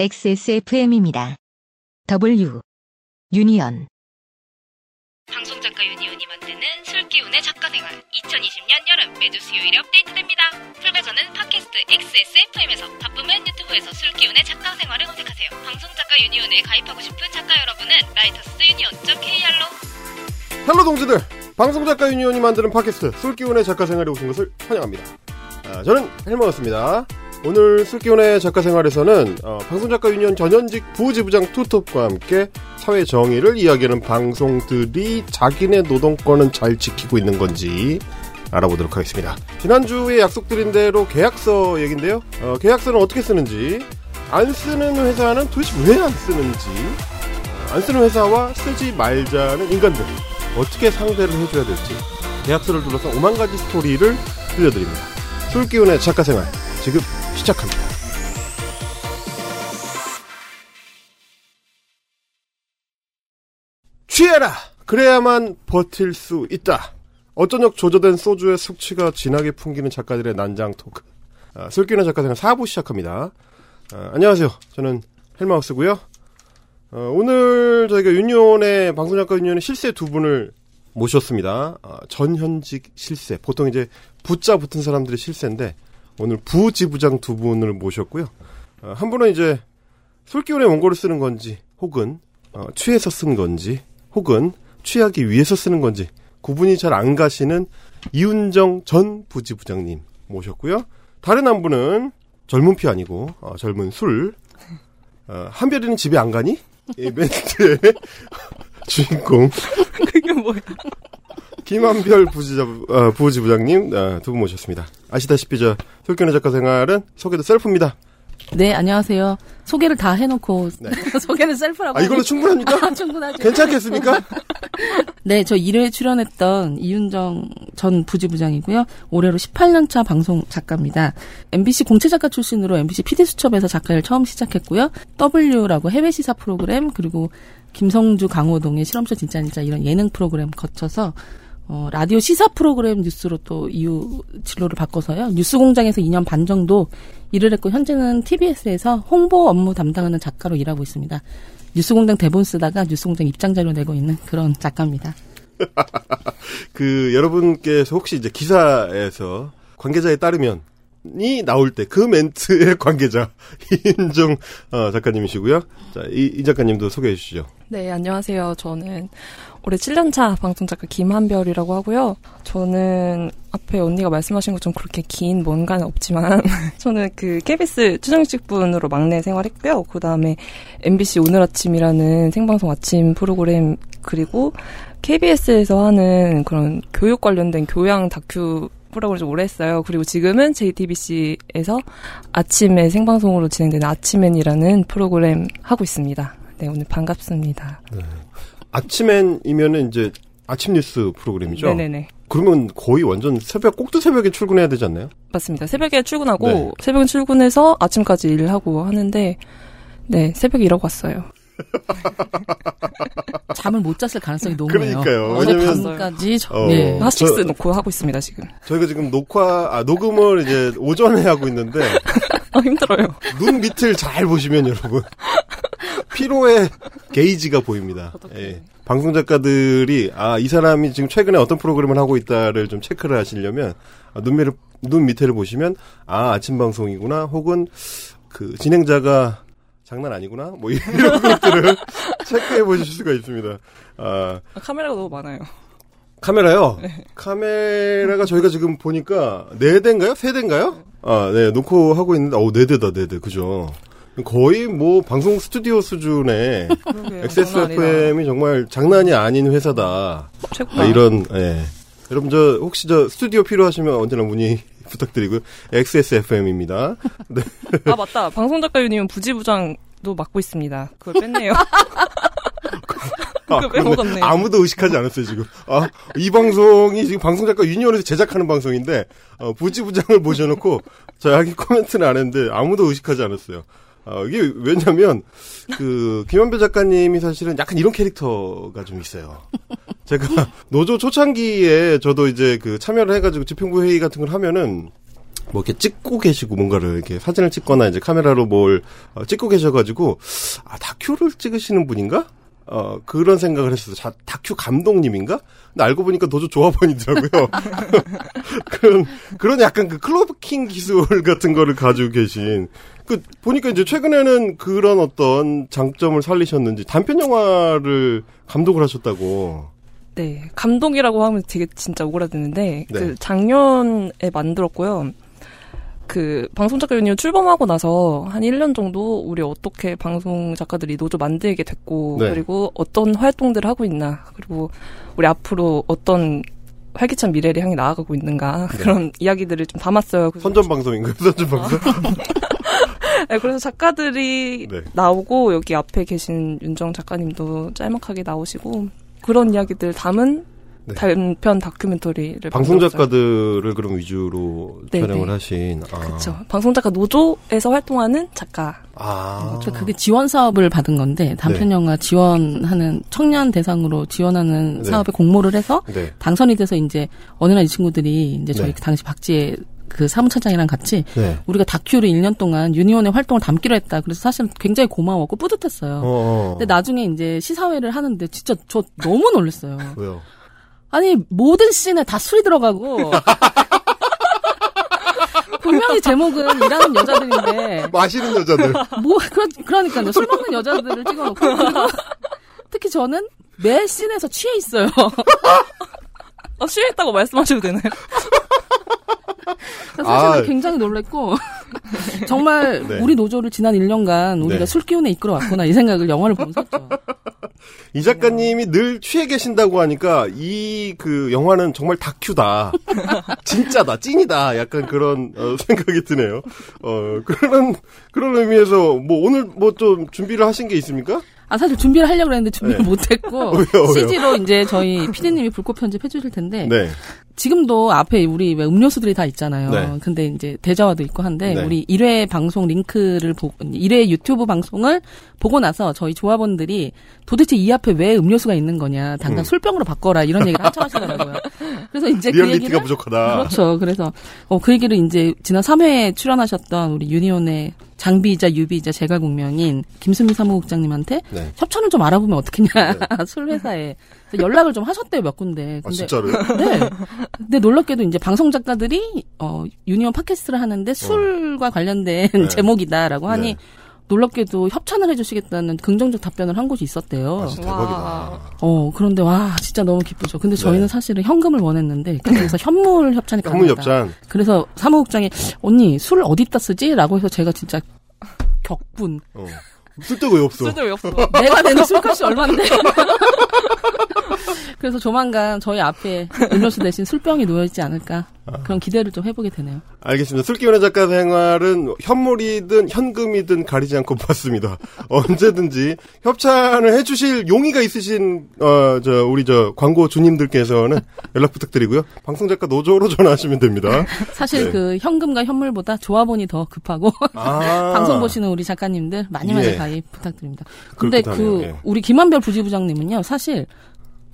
XSFM입니다. W. 유니언. 방송작가 유니온이 만드는 술기운의 작가생활. 2020년 여름 매주 수요일에 업데이트됩니다. 풀버전은 팟캐스트 XSFM에서 바쁘면 유튜브에서 술기운의 작가생활을 검색하세요. 방송작가 유니온에 가입하고 싶은 작가 여러분은 writersunion.kr로. Hello 동지들! 방송작가 유니온이 만드는 팟캐스트 술기운의 작가생활에 오신 것을 환영합니다. 아, 저는 헬머였습니다 오늘 술기운의 작가 생활에서는 어, 방송작가 유니온 전현직 부지부장 투톱과 함께 사회 정의를 이야기하는 방송들이 자기네 노동권은 잘 지키고 있는 건지 알아보도록 하겠습니다 지난주에 약속드린 대로 계약서 얘긴데요 어, 계약서는 어떻게 쓰는지 안 쓰는 회사는 도대체 왜 안 쓰는지 안 쓰는 회사와 쓰지 말자는 인간들 어떻게 상대를 해줘야 될지 계약서를 둘러싼 오만 가지 스토리를 들려드립니다. 술기운의 작가생활 지금 시작합니다. 취해라! 그래야만 버틸 수 있다. 어쩌녁 조조된 소주의 숙취가 진하게 풍기는 작가들의 난장 토크. 아, 술기운의 작가생활 4부 시작합니다. 아, 안녕하세요. 저는 헬마우스고요. 어, 오늘 저희가 유니온의 방송작가 유니온의 실세 두 분을 모셨습니다. 어, 전현직 실세. 보통 이제 부자 붙은 사람들의 실세인데 오늘 부지부장 두 분을 모셨고요. 어, 한 분은 이제 술기운의 원고를 쓰는 건지 혹은 어, 취해서 쓴 건지 혹은 취하기 위해서 쓰는 건지 구분이 잘 안 가시는 이윤정 전 부지부장님 모셨고요. 다른 한 분은 젊은 피 아니고 어, 젊은 술 어, 한별이는 집에 안 가니? 이 멘트의 주인공 그게 뭐야? 김한별 부지자, 어, 부지부장님 어, 두분 모셨습니다. 아시다시피 저 솔견의 작가 생활은 소개도 셀프입니다. 네, 안녕하세요. 소개를 다 해놓고 네. 소개는 셀프라고. 아 이걸로 충분합니까? 아, 충분하죠. 괜찮겠습니까? 네, 저 1회에 출연했던 이윤정 전 부지부장이고요. 올해로 18년차 방송 작가입니다. MBC 공채 작가 출신으로 MBC PD수첩에서 작가를 처음 시작했고요. W라고 해외 시사 프로그램 그리고 김성주 강호동의 실험쇼 진짜 진짜 이런 예능 프로그램 거쳐서 어, 라디오 시사 프로그램 뉴스로 또 이후 진로를 바꿔서요. 뉴스 공장에서 2년 반 정도 일을 했고 현재는 TBS에서 홍보 업무 담당하는 작가로 일하고 있습니다. 뉴스 공장 대본 쓰다가 뉴스 공장 입장 자료 내고 있는 그런 작가입니다. 그 여러분께서 혹시 이제 기사에서 관계자에 따르면 이 나올 때 그 멘트의 관계자 이인정 어, 작가님이시고요. 자, 이, 이 작가님도 소개해 주시죠. 네, 안녕하세요. 저는 올해 7년차 방송작가 김한별이라고 하고요. 저는 앞에 언니가 말씀하신 것처럼 그렇게 긴 뭔가는 없지만 저는 그 KBS 추정식분으로 막내 생활했고요. 그 다음에 MBC 오늘 아침이라는 생방송 아침 프로그램 그리고 KBS에서 하는 그런 교육 관련된 교양 다큐 프로그램을 좀 오래 했어요. 그리고 지금은 JTBC에서 아침에 생방송으로 진행되는 아침엔이라는 프로그램 하고 있습니다. 네, 오늘 반갑습니다. 아침엔이면은 이제 아침 뉴스 프로그램이죠. 네네네. 그러면 거의 완전 새벽 꼭두 새벽에 출근해야 되지 않나요? 맞습니다. 새벽에 출근하고 네. 새벽에 출근해서 아침까지 일을 하고 하는데 네 새벽에 일하고 왔어요. 잠을 못 잤을 가능성이 높네요. 그러니까요. 어제 왜냐면- 밤까지 저, 어. 예. 하식스 저- 놓고 하고 있습니다 지금. 저희가 지금 녹화 아 녹음을 이제 오전에 하고 있는데 아 힘들어요. 눈 밑을 잘 보시면 여러분 피로의 게이지가 보입니다. 예. 방송 작가들이 아 이 사람이 지금 최근에 어떤 프로그램을 하고 있다를 좀 체크를 하시려면 아, 눈 밑을 눈 밑에를 보시면 아 아침 방송이구나 혹은 그 진행자가 장난 아니구나 뭐 이런 것들을 체크해 보실 수가 있습니다. 아 아, 카메라가 너무 많아요. 카메라요. 카메라가 저희가 지금 보니까 네 대인가요? 세 대인가요? 아, 네, 놓고 하고 있는데, 어우, 네 대다, 네 대, 그죠. 거의 뭐, 방송 스튜디오 수준의 그러게요. XSFM이 정말 장난이 아닌 회사다. 아, 이런, 예. 여러분, 저, 혹시 저, 스튜디오 필요하시면 언제나 문의 부탁드리고요. XSFM입니다. 네. 아 맞다. 방송 작가 유니온 부지부장도 맡고 있습니다. 그걸 뺐네요. 빼먹었네. 아무도 의식하지 않았어요, 지금. 아, 이 방송이 지금 방송 작가 유니온에서 제작하는 방송인데, 어, 부지부장을 모셔놓고, 저기 코멘트는 안 했는데, 아무도 의식하지 않았어요. 어, 이게 왜냐면, 그, 김한배 작가님이 사실은 약간 이런 캐릭터가 좀 있어요. 제가 노조 초창기에 저도 이제 그 참여를 해가지고 집행부 회의 같은 걸 하면은, 뭐 이렇게 찍고 계시고 뭔가를 이렇게 사진을 찍거나 이제 카메라로 뭘 어, 찍고 계셔가지고 아 다큐를 찍으시는 분인가? 어 그런 생각을 했어요. 자, 다큐 감독님인가? 근데 알고 보니까 도저 조합원이더라고요. 그런 그런 약간 그 클로버킹 기술 같은 거를 가지고 계신 그 보니까 이제 최근에는 그런 어떤 장점을 살리셨는지 단편 영화를 감독을 하셨다고. 네, 감독이라고 하면 되게 진짜 오그라드는데 네. 그 작년에 만들었고요. 그 방송 작가 유니온 출범하고 나서 한 1년 정도 우리 어떻게 방송 작가들이 노조 만들게 됐고 네. 그리고 어떤 활동들을 하고 있나 그리고 우리 앞으로 어떤 활기찬 미래를 향해 나아가고 있는가 그런 이야기들을 좀 담았어요. 선전 방송인가요? 선전 방송? 네, 그래서 작가들이 네. 나오고 여기 앞에 계신 윤정 작가님도 짤막하게 나오시고 그런 이야기들 담은 네. 단편 다큐멘터리를 방송. 작가들을 그럼 위주로 네, 촬영을 네. 하신. 아. 그렇죠. 방송 작가 노조에서 활동하는 작가. 아. 저 그게 지원 사업을 받은 건데 단편 네. 영화 지원하는 청년 대상으로 지원하는 네. 사업에 공모를 해서 네. 당선이 돼서 이제 어느 날 이 친구들이 이제 저희 네. 당시 박지혜 그 사무처장이랑 같이 네. 우리가 다큐를 1년 동안 유니온의 활동을 담기로 했다. 그래서 사실 굉장히 고마웠고 뿌듯했어요. 어, 어. 근데 나중에 이제 시사회를 하는데 진짜 저 너무 놀랐어요. 왜요? 아니 모든 씬에 다 술이 들어가고 분명히 제목은 일하는 여자들인데 마시는 여자들. 뭐 그러, 그러니까요 술 먹는 여자들을 찍어놓고 특히 저는 매 씬에서 취해 있어요. 아, 취했다고 말씀하셔도 되나요? 사실은 아. 굉장히 놀랬고 정말 네. 우리 노조를 지난 1년간 우리가 네. 술 기운에 이끌어왔구나 이 생각을 영화를 보면서 했죠. 이 작가님이 늘 취해 계신다고 하니까 이 그 영화는 정말 다큐다. 진짜다, 찐이다. 약간 그런 어, 생각이 드네요. 어, 그런 그런 의미에서 뭐 오늘 뭐 좀 준비를 하신 게 있습니까? 아 사실 준비를 하려고 했는데 준비를 네. 못했고 왜요, 왜요? CG로 이제 저희 PD님이 불꽃 편집 해 주실 텐데 네. 지금도 앞에 우리 왜 음료수들이 다 있잖아요. 네. 근데 이제 대자화도 있고 한데 네. 우리 1회 방송 링크를 보고 1회 유튜브 방송을 보고 나서 저희 조합원들이 도대체 이 앞에 왜 음료수가 있는 거냐. 당장 음. 술병으로 바꿔라 이런 얘기를 한참 하시더라고요. 그래서 이제 그 리얼리티가 얘기를 부족하다. 그렇죠. 그래서 어, 그 얘기를 이제 지난 3회에 출연하셨던 우리 유니온의 장비이자 유비이자 제갈공명인 김수미 사무국장님한테 네. 협찬을 좀 알아보면 어떻겠냐 술 회사에 그래서 연락을 좀 하셨대요 몇 군데. 아 근데 진짜로요? 네. 근데 놀랍게도 이제 방송 작가들이 어 유니온 팟캐스트를 하는데 술과 관련된 어. 네. 제목이다라고 하니 네. 놀랍게도 협찬을 해주시겠다는 긍정적 답변을 한 곳이 있었대요. 아, 대박이다. 와. 어 그런데 와 진짜 너무 기쁘죠. 근데 저희는 네. 사실은 현금을 원했는데 그래서 현물 협찬이 현물 가능하다. 협찬. 그래서 사무국장이 언니 술 어디다 쓰지?라고 해서 제가 진짜 격분. 어. 쓸데가 왜 없어? 쓸데없이 없어. 내가 내는 술값이 얼마인데. 그래서 조만간 저희 앞에 음료수 대신 술병이 놓여있지 않을까 그런 기대를 좀 해보게 되네요. 알겠습니다. 술기운의 작가 생활은 현물이든 현금이든 가리지 않고 봤습니다. 언제든지 협찬을 해주실 용의가 있으신 어 저 우리 저 광고 주님들께서는 연락 부탁드리고요. 방송 작가 노조로 전화하시면 됩니다. 사실 네. 그 현금과 현물보다 조합원이 더 급하고 아 방송 보시는 우리 작가님들 많이 많이 예. 가입 부탁드립니다. 근데 그. 예. 우리 김한별 부지부장님은요 사실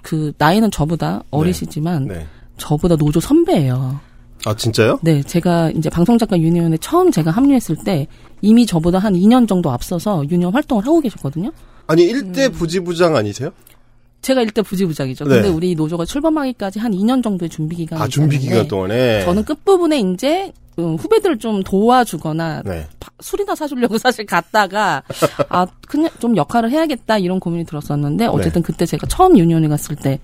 그 나이는 저보다 어리시지만 네. 저보다 노조 선배예요. 아 진짜요? 네, 제가 이제 방송작가 유니온에 처음 제가 합류했을 때 이미 저보다 한 2년 정도 앞서서 유니온 활동을 하고 계셨거든요. 아니 일대 부지부장 아니세요? 제가 일대 부지부장이죠. 네. 근데 우리 노조가 출범하기까지 한 2년 정도의 준비 기간이 아 준비 기간 동안에 저는 끝부분에 이제 음, 후배들을 좀 도와주거나 네. 파- 술이나 사주려고 사실 갔다가 아 그냥 좀 역할을 해야겠다 이런 고민이 들었었는데 어쨌든 네. 그때 제가 처음 유니온에 갔을 때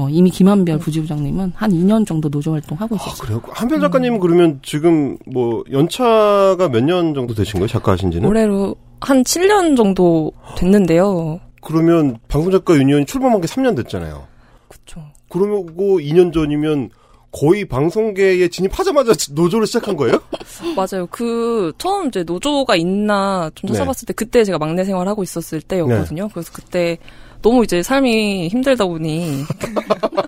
어, 이미 김한별 부지부장님은 한 2년 정도 노조 활동하고 아, 있었어요. 그래요? 한별 작가님은 그러면 지금 뭐 연차가 몇 년 정도 되신 거예요? 작가 하신 지는? 올해로 한 7년 정도 됐는데요. 그러면 방송작가 유니온이 출범한 게 3년 됐잖아요. 그쵸. 그러고 2년 전이면 거의 방송계에 진입하자마자 노조를 시작한 거예요? 맞아요. 그 처음 이제 노조가 있나 좀 네. 찾아봤을 때 그때 제가 막내 생활하고 있었을 때였거든요. 그래서 그때 너무 이제 삶이 힘들다 보니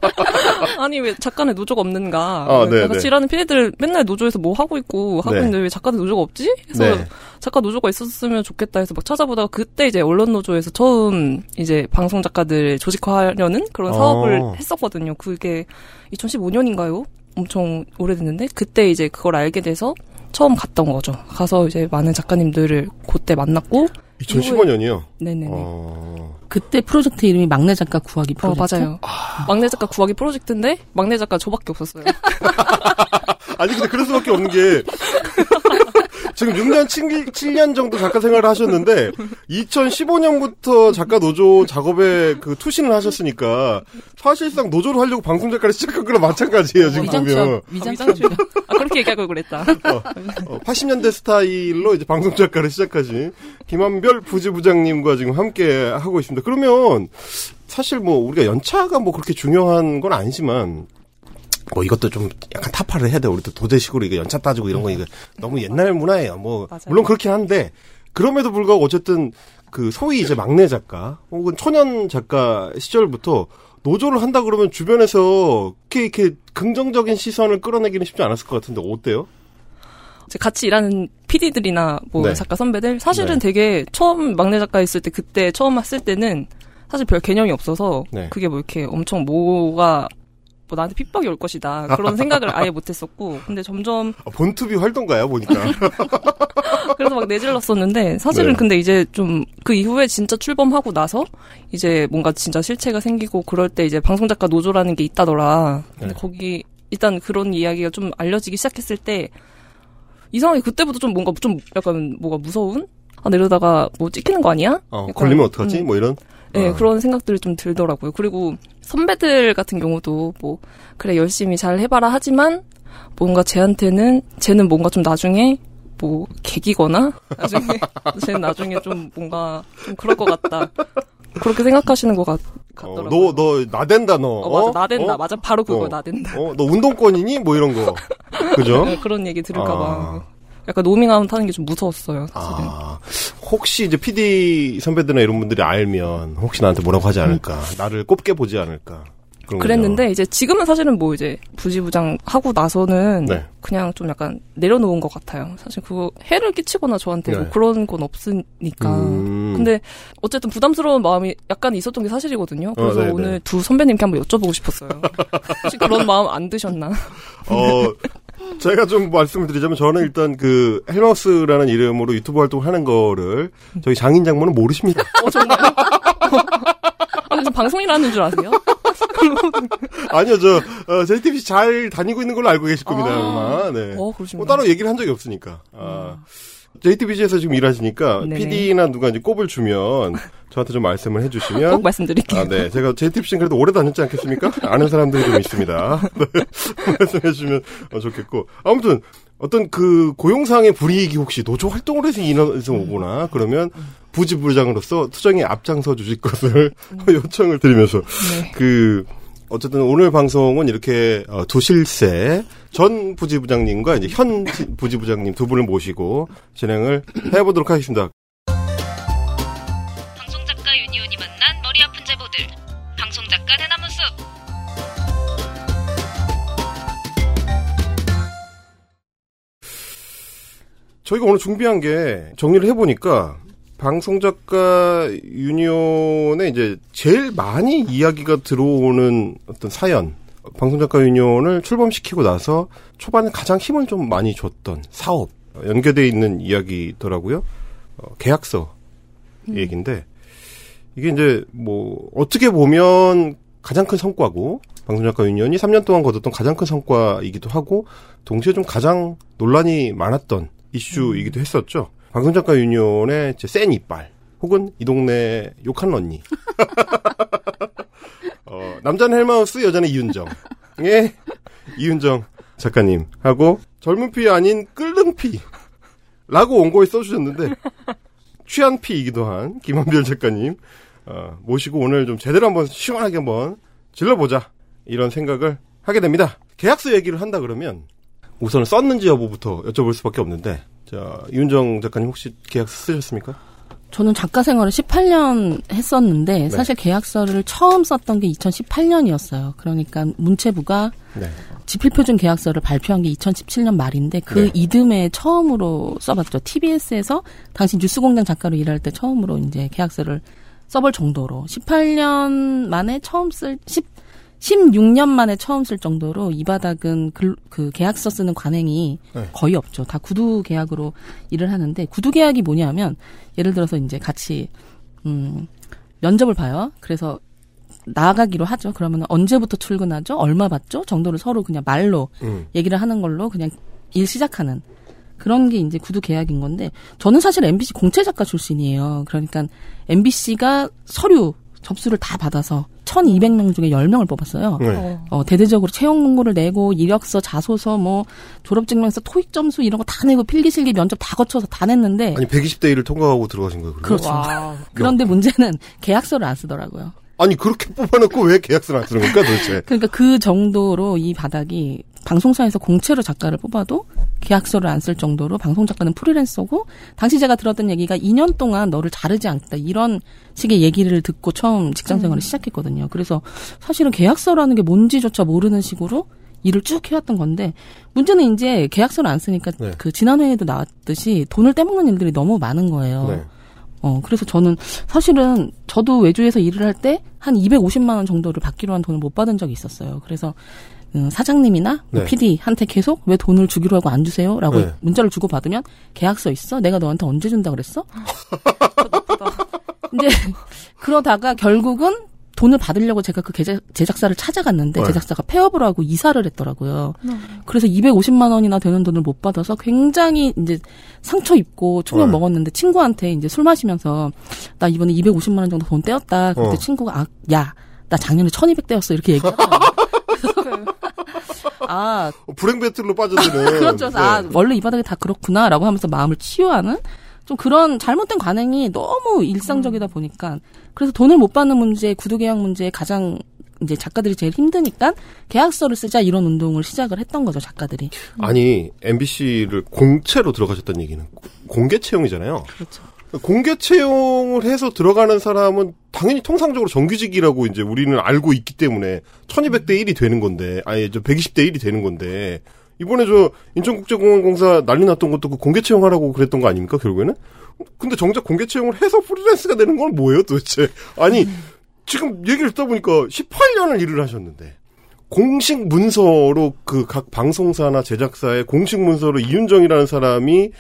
아니 왜 작가는 노조가 없는가? 아, 네, 같이 네. 일하는 피디들 맨날 노조에서 뭐 하고 있고 하고 네. 있는데 왜 작가는 노조가 없지? 그래서 네. 작가 노조가 있었으면 좋겠다 해서 막 찾아보다가 그때 이제 언론 노조에서 처음 이제 방송 작가들 조직화하려는 그런 어. 사업을 했었거든요. 그게 2015년인가요? 엄청 오래됐는데 그때 이제 그걸 알게 돼서 처음 갔던 거죠. 가서 이제 많은 작가님들을 그때 만났고 2015년이요. 네네네. 어. 그때 프로젝트 이름이 막내 작가 구하기 어, 프로젝트. 맞아요. 막내 작가 구하기 프로젝트인데 막내 작가 저밖에 없었어요. 아니 근데 그럴 수밖에 없는 게 지금 6년 7, 7년 정도 작가 생활을 하셨는데 2015년부터 작가 노조 작업에 그 투신을 하셨으니까 사실상 노조를 하려고 방송 작가를 시작한 거랑 마찬가지예요 지금 보면 위장처 아 그렇게 얘기하고 그랬다. 어, 80년대 스타일로 이제 방송 작가를 시작하신 김한별 부지부장님과 지금 함께 하고 있습니다. 그러면 사실 뭐 우리가 연차가 뭐 그렇게 중요한 건 아니지만 뭐 이것도 좀 약간 타파를 해야 돼. 우리도 도제식으로 이거 연차 따지고 이런 거 이거 너무 옛날 문화예요. 뭐 맞아요. 물론 그렇긴 한데 그럼에도 불구하고 어쨌든 그 소위 이제 막내 작가 혹은 초년 작가 시절부터 노조를 한다 그러면 주변에서 이렇게 이렇게 긍정적인 시선을 끌어내기는 쉽지 않았을 것 같은데 어때요? 같이 일하는 PD들이나 뭐 네. 작가 선배들 사실은 네. 되게 처음 막내 작가 있을 때 그때 처음 했을 때는 사실 별 개념이 없어서 네. 그게 뭐 이렇게 엄청 뭐가 뭐 나한테 핍박이 올 것이다 그런 생각을 아예 못했었고 근데 점점 아, 본투비 활동가야 보니까. 그래서 막 내질렀었는데 사실은 네. 근데 이제 좀 그 이후에 진짜 출범하고 나서 이제 뭔가 진짜 실체가 생기고 그럴 때 이제 방송 작가 노조라는 게 있다더라. 근데 네. 거기 일단 그런 이야기가 좀 알려지기 시작했을 때 이상하게 그때부터 좀 뭔가 좀 약간 뭐가 무서운? 아 내려다가 뭐 찍히는 거 아니야? 어, 걸리면 어떡하지? 음, 뭐 이런. 네, 어. 그런 생각들이 좀 들더라고요. 그리고 선배들 같은 경우도 뭐, 그래, 열심히 잘 해봐라 하지만, 뭔가 쟤한테는, 쟤는 뭔가 좀 나중에, 뭐, 개기거나, 나중에, 쟤는 나중에 좀 뭔가, 좀 그럴 것 같다. 그렇게 생각하시는 것 같, 어, 같더라고요. 너, 너, 나댄다, 너. 어, 맞아, 나댄다. 어? 맞아, 바로 그거, 어. 나댄다. 어, 너 운동권이니? 뭐 이런 거. 그죠? 네, 그런 얘기 들을까봐. 아. 약간 노밍아웃 하는 게 좀 무서웠어요, 사실은. 아, 혹시 이제 PD 선배들이나 이런 분들이 알면 혹시 나한테 뭐라고 하지 않을까? 나를 꼽게 보지 않을까? 그랬는데 이제 지금은 사실은 뭐 이제 부지부장 하고 나서는 네. 그냥 좀 약간 내려놓은 것 같아요. 사실 그거 해를 끼치거나 저한테 네. 뭐 그런 건 없으니까. 음. 근데 어쨌든 부담스러운 마음이 약간 있었던 게 사실이거든요. 그래서 어. 오늘 두 선배님께 한번 여쭤보고 싶었어요. 혹시 그런 마음 안 드셨나? 어, 제가 좀 말씀을 드리자면 저는 일단 그 헬마우스라는 이름으로 유튜브 활동을 하는 거를 저희 장인 장모는 모르십니다. 어 정말요? 아, 무슨 방송이라는 줄 아세요? 아니요, 저 어, JTBC 잘 다니고 있는 걸로 알고 계실 겁니다, 아. 아마. 네. 어뭐 그러시구나. 따로 얘기를 한 적이 없으니까. 아, JTBC에서 지금 일하시니까 네네. PD나 누가 이제 꼽을 주면 저한테 좀 말씀을 꼭 해주시면 말씀드릴게요. 아, 네. 제가 JTBC는 그래도 오래 다녔지 않겠습니까? 아는 사람들이 좀 있습니다. 네. 말씀해 주시면 어, 좋겠고. 아무튼, 어떤 그 고용상의 불이익이 혹시 노조 활동을 해서 인해서 오거나 그러면 부지부장으로서 투정에 앞장서 주실 것을 요청을 드리면서 네. 그 어쨌든 오늘 방송은 이렇게 어, 도실세 전 부지부장님과 이제 현 지- 부지부장님 두 분을 모시고 진행을 해보도록 하겠습니다. 저희가 오늘 준비한 게 정리를 해보니까 방송작가 유니온에 이제 제일 많이 이야기가 들어오는 어떤 사연, 방송작가 유니온을 출범시키고 나서 초반에 가장 힘을 좀 많이 줬던 사업, 연계돼 있는 이야기더라고요. 어, 계약서 얘기인데, 이게 이제 뭐, 어떻게 보면 가장 큰 성과고, 방송작가 유니온이 3년 동안 거뒀던 가장 큰 성과이기도 하고, 동시에 좀 가장 논란이 많았던 이슈이기도 했었죠. 방송작가 유니온의 이제 센 이빨, 혹은 이 동네 욕한 언니. 어, 남자는 헬마우스, 여자는 이윤정. 예, 이윤정 작가님. 하고, 젊은 피 아닌 끓는 피. 라고 원고에 써주셨는데, 취한 피이기도 한 김한별 작가님. 어, 모시고 오늘 좀 제대로 한번 시원하게 한번 질러보자. 이런 생각을 하게 됩니다. 계약서 얘기를 한다 그러면, 우선 썼는지 여부부터 여쭤볼 수밖에 없는데, 자, 이윤정 작가님 혹시 계약서 쓰셨습니까? 저는 작가 생활을 18년 했었는데 네. 사실 계약서를 처음 썼던 게 2018년이었어요. 그러니까 문체부가 네. 지필표준 계약서를 발표한 게 2017년 말인데 그 네. 이듬해 처음으로 써봤죠. TBS에서 당시 뉴스공장 작가로 일할 때 처음으로 이제 계약서를 써볼 정도로 18년 만에 처음 쓸 10, 16년 만에 처음 쓸 정도로 이 바닥은 글- 그 계약서 쓰는 관행이 네. 거의 없죠. 다 구두 계약으로 일을 하는데 구두 계약이 뭐냐면 예를 들어서 이제 같이 음 면접을 봐요. 그래서 나가기로 하죠. 그러면 언제부터 출근하죠? 얼마 받죠? 정도를 서로 그냥 말로 음. 얘기를 하는 걸로 그냥 일 시작하는 그런 게 이제 구두 계약인 건데 저는 사실 MBC 공채 작가 출신이에요. 그러니까 MBC가 서류 접수를 다 받아서 1,200명 중에 10명을 뽑았어요. 네. 어. 어, 대대적으로 채용 공고를 내고 이력서, 자소서, 뭐 졸업 증명서, 토익 점수 이런 거 다 내고 필기 실기 면접 다 거쳐서 다 냈는데 아니 120대 1을 통과하고 들어가신 거예요, 그러면? 그렇죠. 와. 그런데 문제는 계약서를 안 쓰더라고요. 아니 그렇게 뽑아놓고 왜 계약서를 안 쓰는 겁니까 도대체? 그러니까 그 정도로 이 바닥이 방송사에서 공채로 작가를 뽑아도 계약서를 안 쓸 정도로 방송 작가는 프리랜서고 당시 제가 들었던 얘기가 2년 동안 너를 자르지 않겠다 이런 식의 얘기를 듣고 처음 직장 생활을 시작했거든요. 그래서 사실은 계약서라는 게 뭔지조차 모르는 식으로 일을 쭉 해왔던 건데 문제는 이제 계약서를 안 쓰니까 네. 그 지난 회에도 나왔듯이 돈을 떼먹는 일들이 너무 많은 거예요. 네. 어, 그래서 저는 사실은 저도 외주에서 일을 할 때 한 250만 원 정도를 받기로 한 돈을 못 받은 적이 있었어요. 그래서 음, 사장님이나 네. PD한테 계속 왜 돈을 주기로 하고 안 주세요? 라고 네. 문자를 주고 받으면 계약서 있어? 내가 너한테 언제 준다 그랬어? 이제 그러다가 결국은 돈을 받으려고 제가 그 제작, 제작사를 찾아갔는데 네. 제작사가 폐업을 하고 이사를 했더라고요. 그래서 250만 원이나 되는 돈을 못 받아서 굉장히 이제 상처 입고 충격 네. 먹었는데 친구한테 이제 술 마시면서 나 이번에 250만 원 정도 돈 떼었다. 그때 어. 친구가 아, 야, 나 작년에 1200 떼었어. 이렇게 얘기하더라고요. 아, 어, 불행 배틀로 빠져드는. 그렇죠. 네. 아, 원래 이 바닥이 다 그렇구나라고 하면서 마음을 치유하는 좀 그런 잘못된 관행이 너무 일상적이다 보니까 그래서 돈을 못 받는 문제, 구두 계약 문제에 가장 이제 작가들이 제일 힘드니까 계약서를 쓰자 이런 운동을 시작을 했던 거죠, 작가들이. 아니 MBC를 공채로 들어가셨다는 얘기는 공개 채용이잖아요. 그렇죠. 공개 채용을 해서 들어가는 사람은 당연히 통상적으로 정규직이라고 이제 우리는 알고 있기 때문에 1200대 1이 되는 건데, 아니, 저 120대 1이 되는 건데, 이번에 저 인천국제공항공사 난리 났던 것도 그 공개 채용하라고 그랬던 거 아닙니까, 결국에는? 근데 정작 공개 채용을 해서 프리랜스가 되는 건 뭐예요, 도대체? 아니, 지금 얘기를 듣다 보니까 18년을 일을 하셨는데, 공식 문서로 그 각 방송사나 제작사의 공식 문서로 이윤정이라는 사람이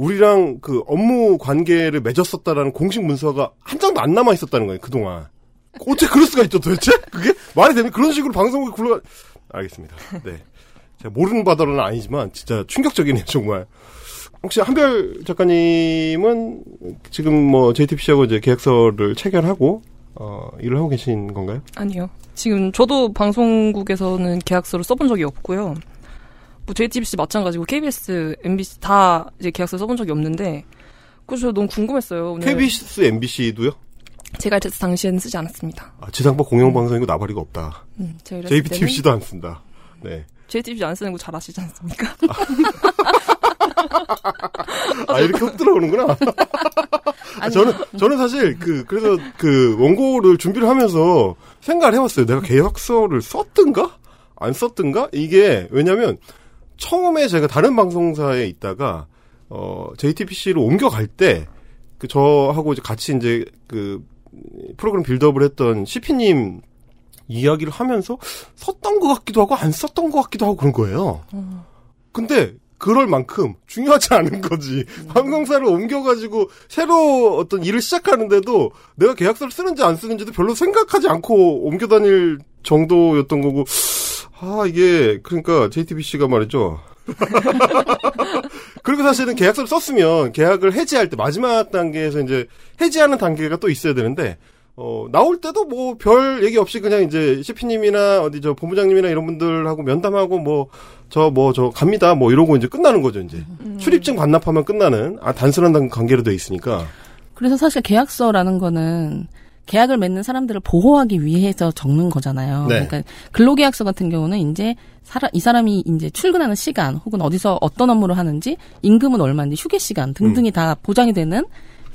우리랑 그 업무 관계를 맺었었다라는 공식 문서가 한 장도 안 남아 있었다는 거예요 그동안. 어떻게 그럴 수가 있죠 도대체? 그게? 말이 되면 그런 식으로 방송국에 굴러가 알겠습니다. 네. 제가 모르는 바다로는 아니지만 진짜 충격적이네요 정말. 혹시 한별 작가님은 지금 뭐 JTBC하고 이제 계약서를 체결하고 어 일을 하고 계신 건가요? 아니요. 지금 저도 방송국에서는 계약서를 써본 적이 없고요. 뭐 JTBC 마찬가지고 KBS, MBC 다 이제 계약서 써본 적이 없는데 그래서 저 너무 궁금했어요. 오늘 KBS, MBC도요? 제가 일했을 당시에는 쓰지 않았습니다. 아, 지상파 공영방송이고 나발이가 없다. 음, 제가 JBTBC도 안 쓴다. 네. JTBC 안 쓰는 거 잘 아시지 않습니까? 아, 이렇게 훅 들어오는구나. 아, 저는, 저는 사실, 그, 그래서 그 원고를 준비를 하면서 생각을 해봤어요. 내가 계약서를 썼든가? 안 썼든가? 이게, 왜냐면, 처음에 제가 다른 방송사에 있다가, 어, JTBC로 옮겨갈 때, 그, 저하고 이제 같이 이제, 그, 프로그램 빌드업을 했던 CP님 이야기를 하면서 썼던 것 같기도 하고 안 썼던 것 같기도 하고 그런 거예요. 근데 그럴 만큼 중요하지 않은 거지. 방송사를 옮겨가지고 새로 어떤 일을 시작하는데도 내가 계약서를 쓰는지 안 쓰는지도 별로 생각하지 않고 옮겨 다닐 정도였던 거고. 아, 이게, 그러니까 JTBC가 말이죠. 그리고 사실은 계약서를 썼으면 계약을 해지할 때 마지막 단계에서 이제 해지하는 단계가 또 있어야 되는데 어, 나올 때도 뭐 별 얘기 없이 그냥 이제 CP님이나 어디 저 본부장님이나 이런 분들하고 면담하고 뭐 저 뭐저 갑니다. 뭐 이러고 이제 끝나는 거죠 이제. 출입증 반납하면 끝나는 아 단순한 단- 관계로 돼 있으니까. 그래서 사실 계약서라는 거는 계약을 맺는 사람들을 보호하기 위해서 적는 거잖아요. 네. 그러니까 근로계약서 같은 경우는 이제 사람, 이 사람이 이제 출근하는 시간 혹은 어디서 어떤 업무를 하는지 임금은 얼마인지 휴게 시간 등등이 다 보장이 되는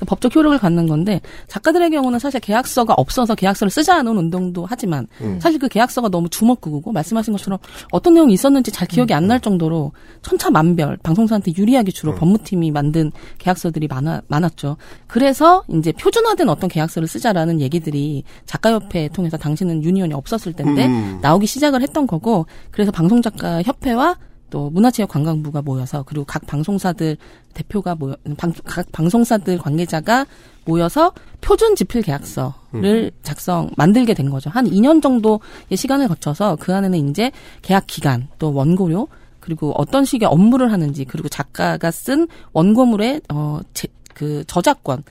법적 효력을 갖는 건데 작가들의 경우는 사실 계약서가 없어서 계약서를 쓰자는 운동도 하지만 음. 사실 그 계약서가 너무 주먹구구고 말씀하신 것처럼 어떤 내용이 있었는지 잘 기억이 안 날 정도로 천차만별 방송사한테 유리하게 주로 음. 법무팀이 만든 계약서들이 많아 많았죠. 그래서 이제 표준화된 어떤 계약서를 쓰자라는 얘기들이 작가협회 통해서 당시는 유니온이 없었을 텐데 음. 나오기 시작을 했던 거고 그래서 방송작가 협회와 또 문화체육관광부가 모여서 그리고 각 방송사들 대표가 모여 방, 각 방송사들 관계자가 모여서 표준 지필 계약서를 작성 만들게 된 거죠. 한 2년 정도의 시간을 거쳐서 그 안에는 이제 계약 기간 또 원고료 그리고 어떤 식의 업무를 하는지 그리고 작가가 쓴 원고물의 어그 저작권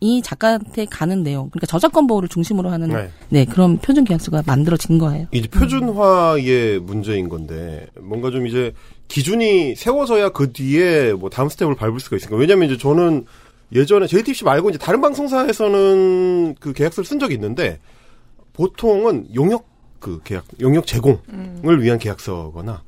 이 작가한테 가는 내용 그러니까 저작권 보호를 중심으로 하는 네. 네 그런 표준 계약서가 만들어진 거예요. 이제 표준화의 문제인 건데 뭔가 좀 이제 기준이 세워져야 그 뒤에 뭐 다음 스텝을 밟을 수가 있으니까 왜냐면 이제 저는 예전에 JTBC 말고 이제 다른 방송사에서는 그 계약서를 쓴 적이 있는데 보통은 용역 그 계약 용역 제공을 위한 계약서거나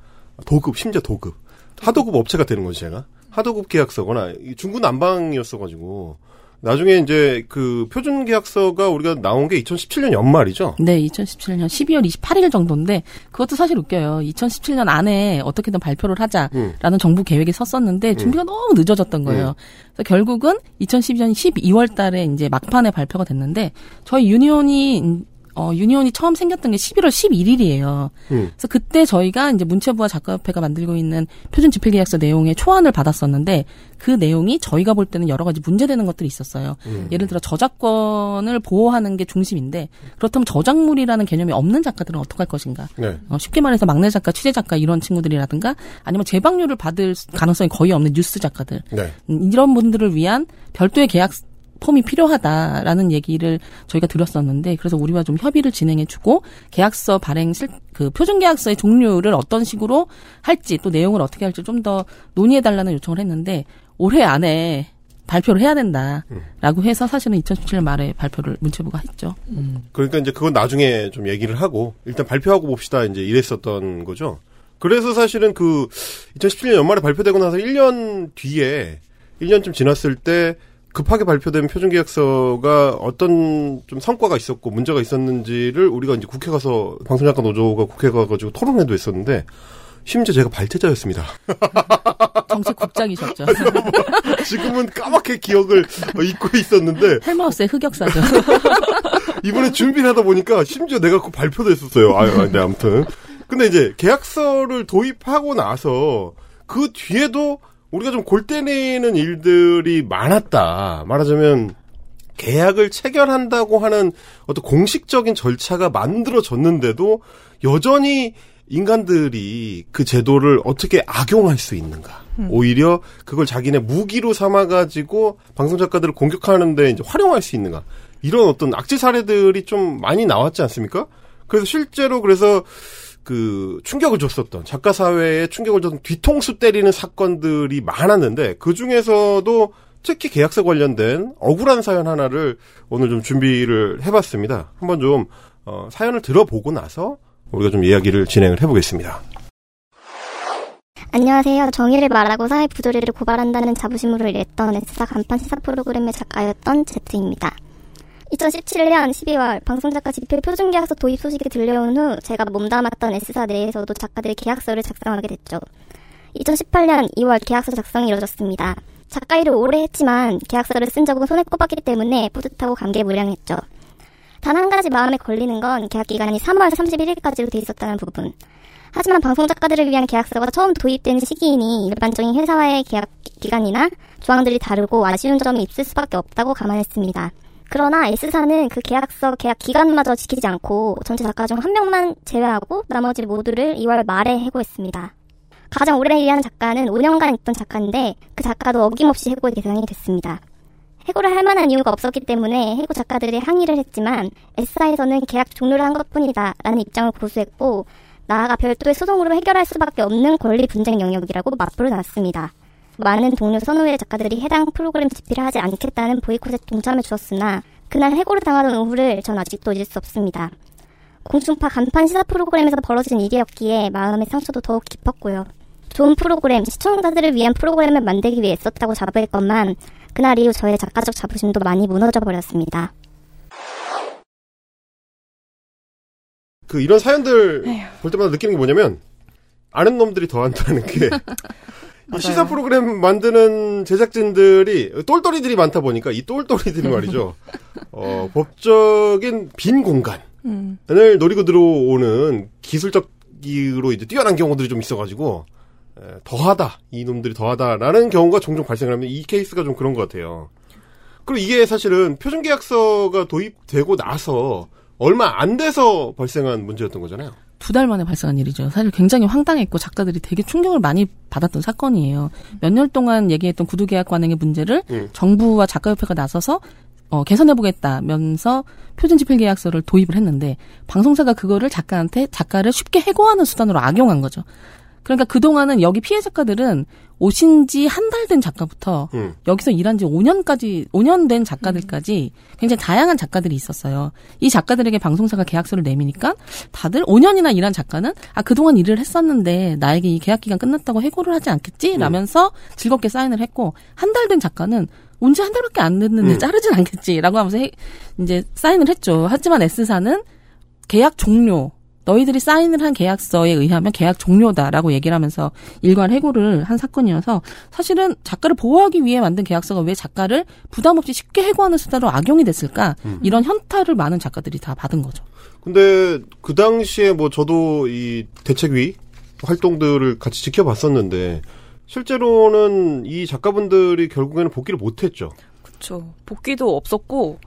도급 심지어 도급 하도급 업체가 되는 거지 제가 하도급 계약서거나 이 중구 난방이었어가지고 나중에 이제 그 표준 계약서가 우리가 나온 게 2017년 연말이죠. 네, 2017년 12월 28일 정도인데 그것도 사실 웃겨요. 2017년 안에 어떻게든 발표를 하자라는 음. 정부 계획이 섰었는데 준비가 너무 늦어졌던 거예요. 그래서 결국은 2012년 12월 달에 이제 막판에 발표가 됐는데 저희 유니온이 어, 유니온이 처음 생겼던 게 11월 11일이에요. 음. 그래서 그때 저희가 이제 문체부와 작가협회가 만들고 있는 표준 지필 계약서 내용의 초안을 받았었는데 그 내용이 저희가 볼 때는 여러 가지 문제되는 것들이 있었어요. 음. 예를 들어 저작권을 보호하는 게 중심인데 그렇다면 저작물이라는 개념이 없는 작가들은 어떡할 것인가? 네. 어, 쉽게 말해서 막내 작가, 취재 작가 이런 친구들이라든가 아니면 재방률을 받을 가능성이 거의 없는 뉴스 작가들 네. 음, 이런 분들을 위한 별도의 계약 폼이 필요하다라는 얘기를 저희가 드렸었는데 그래서 우리와 좀 협의를 진행해주고 계약서 발행 실, 그 표준 계약서의 종류를 어떤 식으로 할지 또 내용을 어떻게 할지 좀 더 논의해달라는 요청을 했는데 올해 안에 발표를 해야 된다라고 해서 사실은 2017년 말에 발표를 문체부가 했죠. 그러니까 이제 그건 나중에 좀 얘기를 하고 일단 발표하고 봅시다 이제 이랬었던 거죠. 그래서 사실은 그 2017년 연말에 발표되고 나서 1년 뒤에 1년쯤 지났을 때 급하게 발표된 표준계약서가 어떤 좀 성과가 있었고 문제가 있었는지를 우리가 이제 국회 가서 방송작가 노조가 국회 가가지고 토론회도 했었는데 심지어 제가 발제자였습니다. 정책 국장이셨죠. 지금은 까맣게 기억을 잊고 있었는데 헬마우스의 흑역사죠. 이번에 준비를 하다 보니까 심지어 내가 그 발표도 했었어요. 아유, 아, 네, 아무튼. 근데 이제 계약서를 도입하고 나서 그 뒤에도 우리가 좀 골 때리는 일들이 많았다. 말하자면 계약을 체결한다고 하는 어떤 공식적인 절차가 만들어졌는데도 여전히 인간들이 그 제도를 어떻게 악용할 수 있는가. 오히려 그걸 자기네 무기로 삼아가지고 방송 작가들을 공격하는데 이제 활용할 수 있는가. 이런 어떤 악질 사례들이 좀 많이 나왔지 않습니까? 그래서 실제로 그래서 그 충격을 줬었던 작가 사회에 충격을 줬던 뒤통수 때리는 사건들이 많았는데 그 중에서도 특히 계약서 관련된 억울한 사연 하나를 오늘 좀 준비를 해봤습니다. 한번 좀 어, 사연을 들어보고 나서 우리가 좀 이야기를 진행을 해보겠습니다. 안녕하세요. 정의를 말하고 사회 부조리를 고발한다는 자부심으로 일했던 S사 간판 시사 프로그램의 작가였던 제트입니다. 2017년 12월 방송작가 집회 표준계약서 도입 소식이 들려온 후 제가 몸담았던 S사 내에서도 작가들이 계약서를 작성하게 됐죠. 2018년 2월 계약서 작성이 이루어졌습니다. 작가 일을 오래 했지만 계약서를 쓴 적은 손에 꼽았기 때문에 뿌듯하고 감개무량했죠. 단 한 가지 마음에 걸리는 건 계약 기간이 3월 31일까지로 돼 있었다는 부분. 하지만 방송 작가들을 위한 계약서가 처음 도입된 시기이니 일반적인 회사와의 계약 기간이나 조항들이 다르고 아쉬운 점이 있을 수밖에 없다고 감안했습니다. 그러나 S사는 그 계약서 계약 기간마저 지키지 않고 전체 작가 중 한 명만 제외하고 나머지 모두를 2월 말에 해고했습니다. 가장 오래 일한 작가는 5년간 있던 작가인데 그 작가도 어김없이 해고의 대상이 됐습니다. 해고를 할 만한 이유가 없었기 때문에 해고 작가들이 항의를 했지만 S사에서는 계약 종료를 한 것뿐이다 라는 입장을 고수했고 나아가 별도의 소송으로 해결할 수밖에 없는 권리 분쟁 영역이라고 맞불을 놨습니다. 많은 동료 선후회 작가들이 해당 프로그램 집필을 하지 않겠다는 보이콧에 동참해 주었으나 그날 해고를 당하던 오후를 전 아직도 잊을 수 없습니다. 공중파 간판 시사 프로그램에서 벌어진 일이었기에 마음의 상처도 더욱 깊었고요. 좋은 프로그램, 시청자들을 위한 프로그램을 만들기 위해 썼다고 잡을 것만 그날 이후 저의 작가적 자부심도 많이 무너져 버렸습니다. 그 이런 사연들 볼 때마다 느끼는 게 뭐냐면 아는 놈들이 더 한다는 게. 이 시사 프로그램 만드는 제작진들이 똘똘이들이 많다 보니까 이 똘똘이들이 말이죠. 어, 법적인 빈 공간을 음. 노리고 들어오는 기술적으로 이제 뛰어난 경우들이 좀 있어가지고 에, 더하다 이 놈들이 더하다라는 경우가 종종 발생하면 이 케이스가 좀 그런 것 같아요. 그리고 이게 사실은 표준계약서가 도입되고 나서 얼마 안 돼서 발생한 문제였던 거잖아요. 두 달 만에 발생한 일이죠. 사실 굉장히 황당했고 작가들이 되게 충격을 많이 받았던 사건이에요. 몇 년 동안 얘기했던 구두계약 관행의 문제를 음. 정부와 작가협회가 나서서 어, 개선해보겠다면서 표준집필계약서를 도입을 했는데 방송사가 그거를 작가한테 작가를 쉽게 해고하는 수단으로 악용한 거죠. 그러니까 그동안은 여기 피해 작가들은 오신 지 한 달 된 작가부터 음. 여기서 일한 지 5년까지, 5년 된 작가들까지 굉장히 다양한 작가들이 있었어요. 이 작가들에게 방송사가 계약서를 내미니까 다들 5년이나 일한 작가는 아, 그동안 일을 했었는데 나에게 이 계약 기간 끝났다고 해고를 하지 않겠지? 라면서 즐겁게 사인을 했고 한 달 된 작가는 온지 한 달밖에 안 됐는데 음. 자르진 않겠지라고 하면서 해- 이제 사인을 했죠. 하지만 S사는 계약 종료. 너희들이 사인을 한 계약서에 의하면 계약 종료다라고 얘기를 하면서 일괄 해고를 한 사건이어서 사실은 작가를 보호하기 위해 만든 계약서가 왜 작가를 부담 없이 쉽게 해고하는 수단으로 악용이 됐을까? 이런 현타를 많은 작가들이 다 받은 거죠. 근데 그 당시에 뭐 저도 이 대책위 활동들을 같이 지켜봤었는데 실제로는 이 작가분들이 결국에는 복귀를 못했죠. 그쵸. 복귀도 없었고,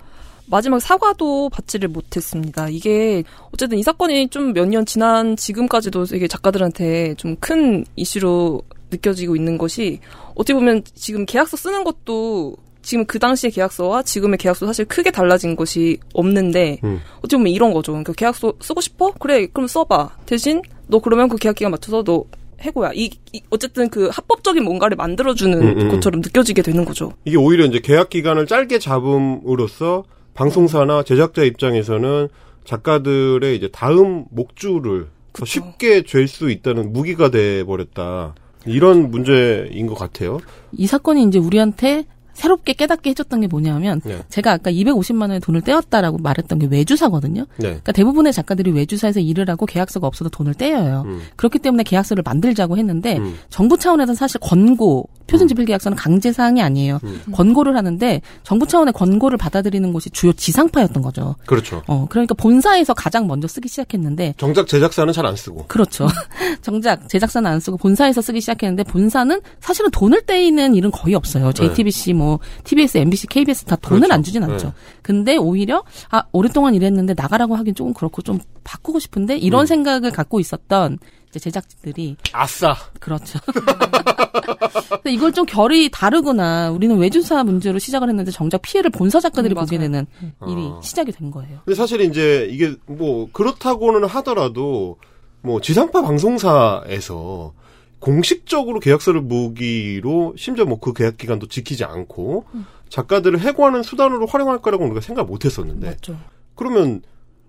마지막 사과도 받지를 못했습니다. 이게, 어쨌든 이 사건이 좀 몇 년 지난 지금까지도 되게 작가들한테 좀 큰 이슈로 느껴지고 있는 것이, 어떻게 보면 지금 계약서 쓰는 것도 지금 그 당시의 계약서와 지금의 계약서 사실 크게 달라진 것이 없는데, 음. 어떻게 보면 이런 거죠. 그러니까 계약서 쓰고 싶어? 그래, 그럼 써봐. 대신, 너 그러면 그 계약 기간 맞춰서 너 해고야. 이, 이- 어쨌든 그 합법적인 뭔가를 만들어주는 음, 음. 것처럼 느껴지게 되는 거죠. 이게 오히려 이제 계약 기간을 짧게 잡음으로써 방송사나 제작자 입장에서는 작가들의 이제 다음 목줄을 더 쉽게 잴 수 있다는 무기가 돼 버렸다. 이런 문제인 것 같아요. 이 사건이 이제 우리한테 새롭게 깨닫게 해줬던 게 뭐냐면 네. 제가 아까 250만 원의 돈을 떼었다라고 말했던 게 외주사거든요. 네. 그러니까 대부분의 작가들이 외주사에서 일을 하고 계약서가 없어도 돈을 떼어요. 음. 그렇기 때문에 계약서를 만들자고 했는데 음. 정부 차원에서는 사실 권고 표준집필 계약서는 강제 사항이 아니에요. 음. 권고를 하는데 정부 차원의 권고를 받아들이는 곳이 주요 지상파였던 거죠. 그렇죠. 어 그러니까 본사에서 가장 먼저 쓰기 시작했는데 정작 제작사는 잘 안 쓰고. 그렇죠. 정작 제작사는 안 쓰고 본사에서 쓰기 시작했는데 본사는 사실은 돈을 떼이는 일은 거의 없어요. JTBC, 뭐 TBS, MBC, KBS 다 돈을 그렇죠. 안 주진 않죠. 네. 근데 오히려 아 오랫동안 일했는데 나가라고 하긴 조금 그렇고 좀 바꾸고 싶은데 이런 음. 생각을 갖고 있었던 이제 제작진들이 아싸. 그렇죠. 근데 이걸 좀 결이 다르구나. 우리는 외주사 문제로 시작을 했는데 정작 피해를 본사 작가들이 음, 보게 맞아요. 되는 일이 어. 시작이 된 거예요. 근데 사실 이제 이게 뭐 그렇다고는 하더라도 뭐 지상파 방송사에서 공식적으로 계약서를 무기로 심지어 뭐 그 계약 기간도 지키지 않고 작가들을 해고하는 수단으로 활용할 거라고 우리가 생각 못 했었는데 맞죠. 그러면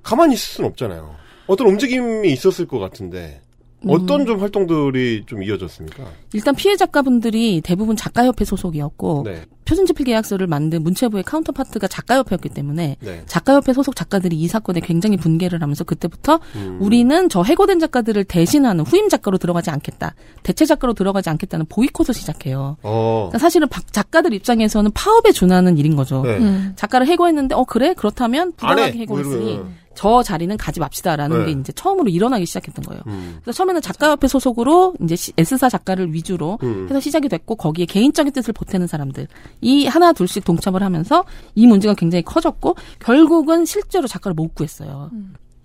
가만히 있을 수는 없잖아요. 어떤 움직임이 있었을 것 같은데 어떤 좀 활동들이 좀 이어졌습니까? 일단 피해 작가분들이 대부분 작가협회 소속이었고 네. 표준집필 계약서를 만든 문체부의 카운터파트가 작가협회였기 때문에 네. 작가협회 소속 작가들이 이 사건에 굉장히 분개를 하면서 그때부터 음. 우리는 저 해고된 작가들을 대신하는 후임 작가로 들어가지 않겠다. 대체 작가로 들어가지 않겠다는 보이콧을 시작해요. 어. 그러니까 사실은 박- 작가들 입장에서는 파업에 준하는 일인 거죠. 네. 음. 작가를 해고했는데 어 그래 그렇다면. 부당하게 해고했으니 뭐. 저 자리는 가지 맙시다라는 네. 게 이제 처음으로 일어나기 시작했던 거예요. 음. 그래서 처음에는 작가협회 소속으로 이제 시- S사 작가를 위주로 음. 해서 시작이 됐고 거기에 개인적인 뜻을 보태는 사람들 이 하나 둘씩 동참을 하면서 이 문제가 굉장히 커졌고 결국은 실제로 작가를 못 구했어요.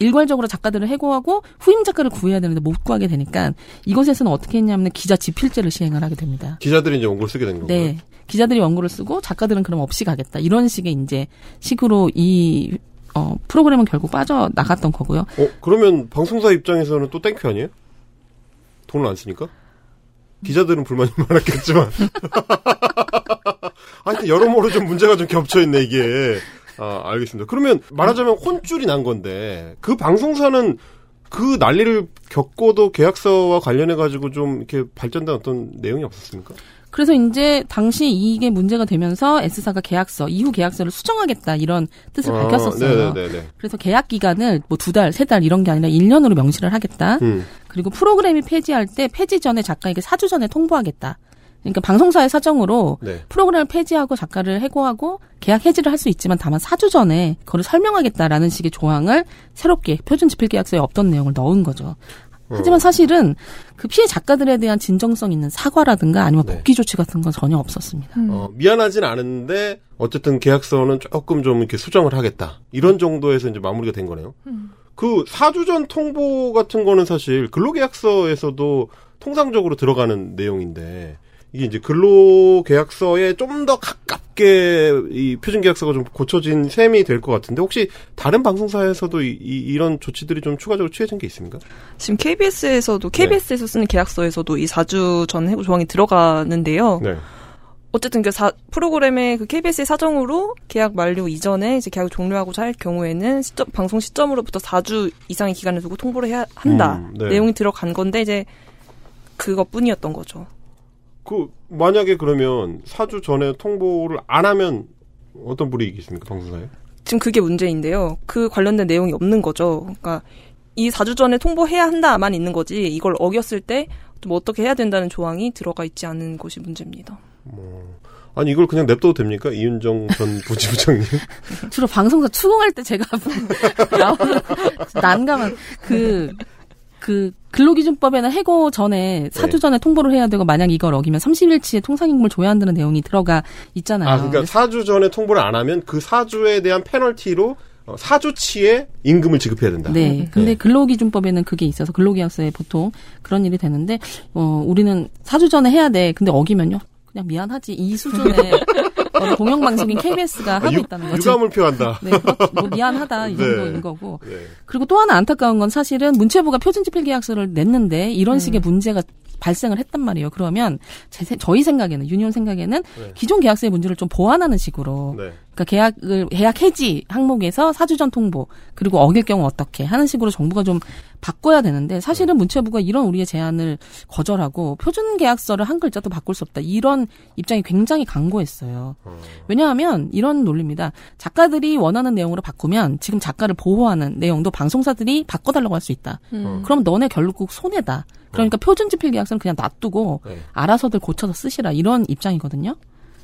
일괄적으로 작가들을 해고하고 후임 작가를 구해야 되는데 못 구하게 되니까 이곳에서는 어떻게 했냐면 기자 집필제를 시행을 하게 됩니다. 기자들이 이제 원고를 쓰게 된 거고요. 네. 기자들이 원고를 쓰고 작가들은 그럼 없이 가겠다. 이런 식의 이제 식으로 이 어, 프로그램은 결국 빠져 나갔던 거고요. 어, 그러면 방송사 입장에서는 또 thank you 아니에요? 돈을 안 쓰니까? 기자들은 불만이 많았겠지만. 하여튼 여러모로 좀 문제가 좀 겹쳐있네, 이게. 아, 알겠습니다. 그러면 말하자면 혼줄이 난 건데, 그 방송사는 그 난리를 겪고도 계약서와 관련해가지고 좀 이렇게 발전된 어떤 내용이 없었습니까? 그래서 이제 당시 이게 문제가 되면서 S사가 계약서, 이후 계약서를 수정하겠다 이런 뜻을 아, 밝혔었어요. 네네네. 그래서 계약 기간을 뭐 두 달, 세 달 이런 게 아니라 1년으로 명시를 하겠다. 음. 그리고 프로그램이 폐지할 때 폐지 전에 작가에게 사주 전에 통보하겠다. 그러니까 방송사의 사정으로 네. 프로그램을 폐지하고 작가를 해고하고 계약 해지를 할 수 있지만 다만 사주 전에 그걸 설명하겠다라는 식의 조항을 새롭게 표준 집필 계약서에 없던 내용을 넣은 거죠. 하지만 어. 사실은 그 피해 작가들에 대한 진정성 있는 사과라든가 아니면 네. 복귀 조치 같은 건 전혀 없었습니다. 어, 미안하진 않은데 어쨌든 계약서는 조금 좀 이렇게 수정을 하겠다. 이런 정도에서 이제 마무리가 된 거네요. 그 사주전 통보 같은 거는 사실 근로계약서에서도 통상적으로 들어가는 내용인데 이게 이제 근로계약서에 좀 더 가깝게 이 표준계약서가 좀 고쳐진 셈이 될 것 같은데 혹시 다른 방송사에서도 이, 런 조치들이 좀 추가적으로 취해진 게 있습니까? 지금 KBS에서도 KBS에서 쓰는 계약서에서도 이 4주 전 해고 조항이 들어가는데요. 네. 어쨌든 그 사- 프로그램의 그 KBS의 사정으로 계약 만료 이전에 이제 계약을 종료하고자 할 경우에는 시점, 방송 시점으로부터 4주 이상의 기간을 두고 통보를 해야 한다. 음, 네. 내용이 들어간 건데 이제 그것뿐이었던 거죠. 그 만약에 그러면 사주 전에 통보를 안 하면 어떤 불이익이 있습니까 방송사에? 지금 그게 문제인데요. 그 관련된 내용이 없는 거죠. 그러니까 이 4주 전에 통보해야 한다만 있는 거지 이걸 어겼을 때 좀 어떻게 해야 된다는 조항이 들어가 있지 않은 것이 문제입니다. 아니 이걸 그냥 냅둬도 됩니까? 이윤정 전 부지부장님. 주로 방송사 추궁할 때 제가 나오는 난감한 그, 그 근로기준법에는 해고 전에 사주 네. 전에 통보를 해야 되고 만약 이걸 어기면 30일치의 통상임금을 줘야 한다는 내용이 들어가 있잖아요. 아 그러니까 사주 전에 통보를 안 하면 그 사주에 대한 페널티로 어, 사주치의 임금을 지급해야 된다. 네. 근데 네. 근로기준법에는 그게 있어서 근로계약서에 보통 그런 일이 되는데, 어, 우리는 사주 전에 해야 돼. 근데 어기면요. 그냥 미안하지. 이 수준의 어느 공영방송인 KBS가 하고 아, 유, 있다는 거죠. 유감을 표한다. 네, 뭐 미안하다 이 네. 정도인 거고. 네. 그리고 또 하나 안타까운 건 사실은 문체부가 표준집필 계약서를 냈는데 이런 식의 문제가 발생을 했단 말이에요. 그러면 제, 세- 저희 생각에는 유니온 생각에는 네. 기존 계약서의 문제를 좀 보완하는 식으로 네. 그러니까 계약을 계약 해지 항목에서 사주 전 통보 그리고 어길 경우 어떻게 하는 식으로 정부가 좀 바꿔야 되는데 사실은 문체부가 이런 우리의 제안을 거절하고 표준 계약서를 한 글자도 바꿀 수 없다 이런 입장이 굉장히 강고했어요. 왜냐하면 이런 논리입니다. 작가들이 원하는 내용으로 바꾸면 지금 작가를 보호하는 내용도 방송사들이 바꿔달라고 할 수 있다. 음. 그럼 너네 결국 손해다. 그러니까 표준 집필 계약서는 그냥 놔두고 네. 알아서들 고쳐서 쓰시라 이런 입장이거든요.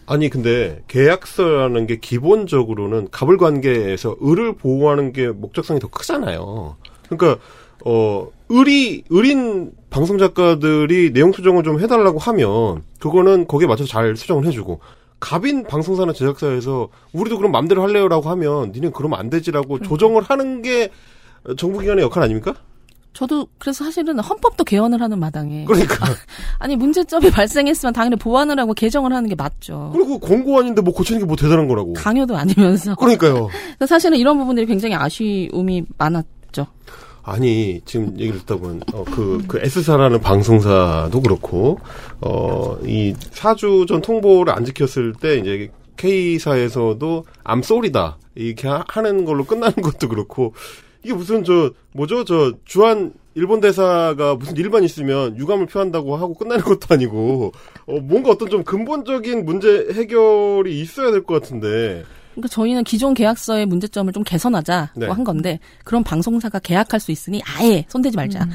아니 근데 계약서라는 게 기본적으로는 갑을 관계에서 을을 보호하는 게 목적성이 더 크잖아요. 그러니까 어 을이 을인 방송 작가들이 내용 수정을 좀 해달라고 하면 그거는 거기에 맞춰서 잘 수정을 해주고 갑인 방송사나 제작사에서 우리도 그럼 맘대로 할래요라고 하면 니네 그러면 안 되지라고 조정을 하는 게 정부기관의 역할 아닙니까? 저도 그래서 사실은 헌법도 개헌을 하는 마당에 그러니까 아니 문제점이 발생했으면 당연히 보완을 하고 개정을 하는 게 맞죠. 그리고 공고안인데 뭐 고치는 게 뭐 대단한 거라고. 강요도 아니면서 그러니까요. 사실은 이런 부분들이 굉장히 아쉬움이 많았죠. 아니 지금 얘기를 듣다 보면 어, 그, 그 S사라는 방송사도 그렇고 어, 이 사주 전 통보를 안 지켰을 때 이제 K사에서도 암 쏘리다 이렇게 하- 하는 걸로 끝나는 것도 그렇고 이게 무슨 저 뭐죠 저 주한 일본 대사가 무슨 일만 있으면 유감을 표한다고 하고 끝나는 것도 아니고 어, 뭔가 어떤 좀 근본적인 문제 해결이 있어야 될 것 같은데 그러니까 저희는 기존 계약서의 문제점을 좀 개선하자고 네. 한 건데 그럼 방송사가 계약할 수 있으니 아예 손대지 말자.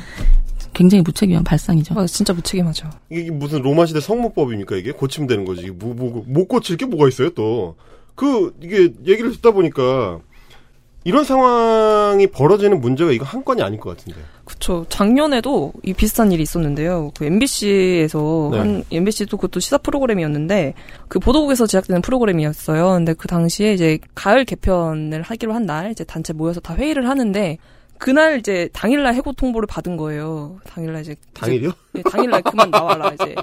굉장히 무책임한 발상이죠. 아, 진짜 무책임하죠. 이게 무슨 로마 시대 성모법입니까 이게 고치면 되는 거지 뭐, 뭐, 못 고칠 게 뭐가 있어요 또 그 이게 얘기를 듣다 보니까 이런 상황이 벌어지는 문제가 이거 한 건이 아닐 것 같은데 그쵸. 작년에도 이 비슷한 일이 있었는데요. 그 MBC에서 네. 한 MBC도 그것도 시사 프로그램이었는데 그 보도국에서 제작되는 프로그램이었어요. 근데 그 당시에 이제 가을 개편을 하기로 한 날 이제 단체 모여서 다 회의를 하는데 그날 이제 당일날 해고 통보를 받은 거예요. 당일날 이제 당일이요? 이제, 네, 당일날 그만 나와라 이제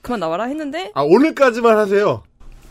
그만 나와라 했는데 아 오늘까지만 하세요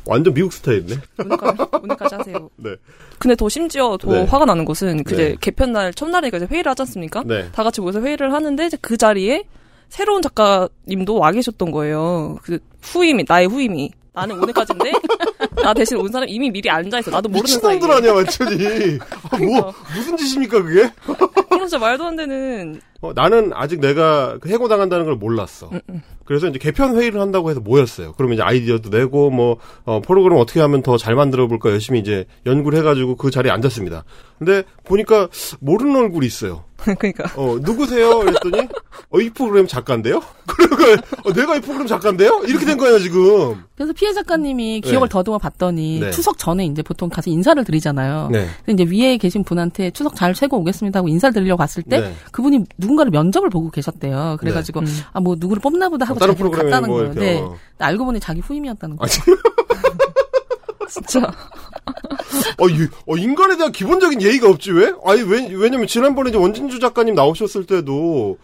완전 미국 스타일이네 오늘까지, 오늘까지 하세요. 네. 근데 더 심지어 더 네. 화가 나는 것은 그 이제 네. 개편 날 첫날에 이제 회의를 하지 않습니까? 네. 다 같이 모여서 회의를 하는데 이제 그 자리에 새로운 작가님도 와 계셨던 거예요. 그 후임이 나의 후임이 나는 오늘까지인데 나 대신 온 사람 이미 미리 앉아 있어. 나도 모르는 사이에. 미친놈들 아니야 완전히 아, 뭐. 무슨 짓입니까 그게 진짜 말도 안 되는. 어, 나는 아직 내가 그 해고 당한다는 걸 몰랐어. 음, 그래서 이제 개편 회의를 한다고 해서 모였어요. 그러면 이제 아이디어도 내고 뭐 어, 프로그램 어떻게 하면 더 잘 만들어 볼까 열심히 이제 연구를 해가지고 그 자리에 앉았습니다. 근데 보니까 모르는 얼굴이 있어요. 그러니까. 어 누구세요? 그랬더니 어 이 프로그램 작가인데요? 그러니까 어, 내가 이 프로그램 작가인데요? 이렇게 된 거야 지금. 그래서 피해 작가님이 기억을 네. 더듬어 봤더니 네. 추석 전에 이제 보통 가서 인사를 드리잖아요. 네. 근데 이제 위에 계신 분한테 추석 잘 쉬고 오겠습니다 하고 인사를 드리려고 갔을 때 네. 그분이 누군가를 면접을 보고 계셨대요. 그래가지고 아뭐 누구를 뽑나 보다 하고 다른 자기가 프로그램에 갔다는 뭐 거예요. 네. 어. 알고 보니 자기 후임이었다는 아, 거예요. 진짜. 어, 이- 어, 인간에 대한 기본적인 예의가 없지, 왜? 아니, 왜, 왜냐면 지난번에 이제 원진주 작가님 나오셨을 때도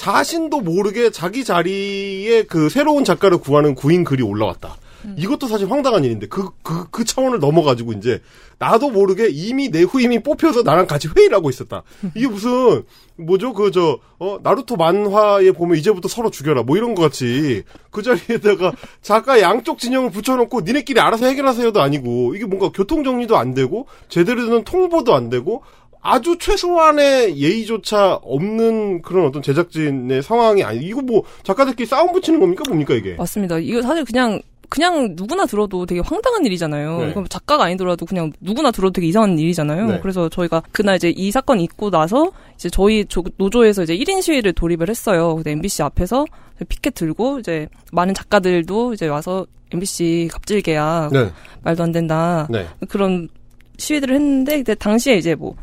자신도 모르게 자기 자리에 그 새로운 작가를 구하는 구인 글이 올라왔다. 이것도 사실 황당한 일인데, 그, 그, 그 차원을 넘어가지고 이제, 나도 모르게 이미 내 후임이 뽑혀서 나랑 같이 회의를 하고 있었다. 이게 무슨, 뭐죠? 그, 저, 어, 나루토 만화에 보면 이제부터 서로 죽여라. 뭐 이런 거 같이. 그 자리에다가 작가 양쪽 진영을 붙여놓고 니네끼리 알아서 해결하세요도 아니고, 이게 뭔가 교통 정리도 안 되고, 제대로 된 통보도 안 되고, 아주 최소한의 예의조차 없는 그런 어떤 제작진의 상황이 아니, 이거 뭐, 작가들끼리 싸움 붙이는 겁니까? 뭡니까, 이게? 맞습니다. 이거 사실 그냥 그냥 누구나 들어도 되게 황당한 일이잖아요. 네. 이건 작가가 아니더라도 그냥 누구나 들어도 되게 이상한 일이잖아요. 네. 그래서 저희가 그날 이제 이 사건이 있고 나서 이제 저희 조- 노조에서 이제 1인 시위를 돌입을 했어요. 근데 MBC 앞에서 피켓 들고 이제 많은 작가들도 이제 와서 MBC 갑질 계약 네, 말도 안 된다. 네. 그런 시위들을 했는데 그때 당시에 이제 뭐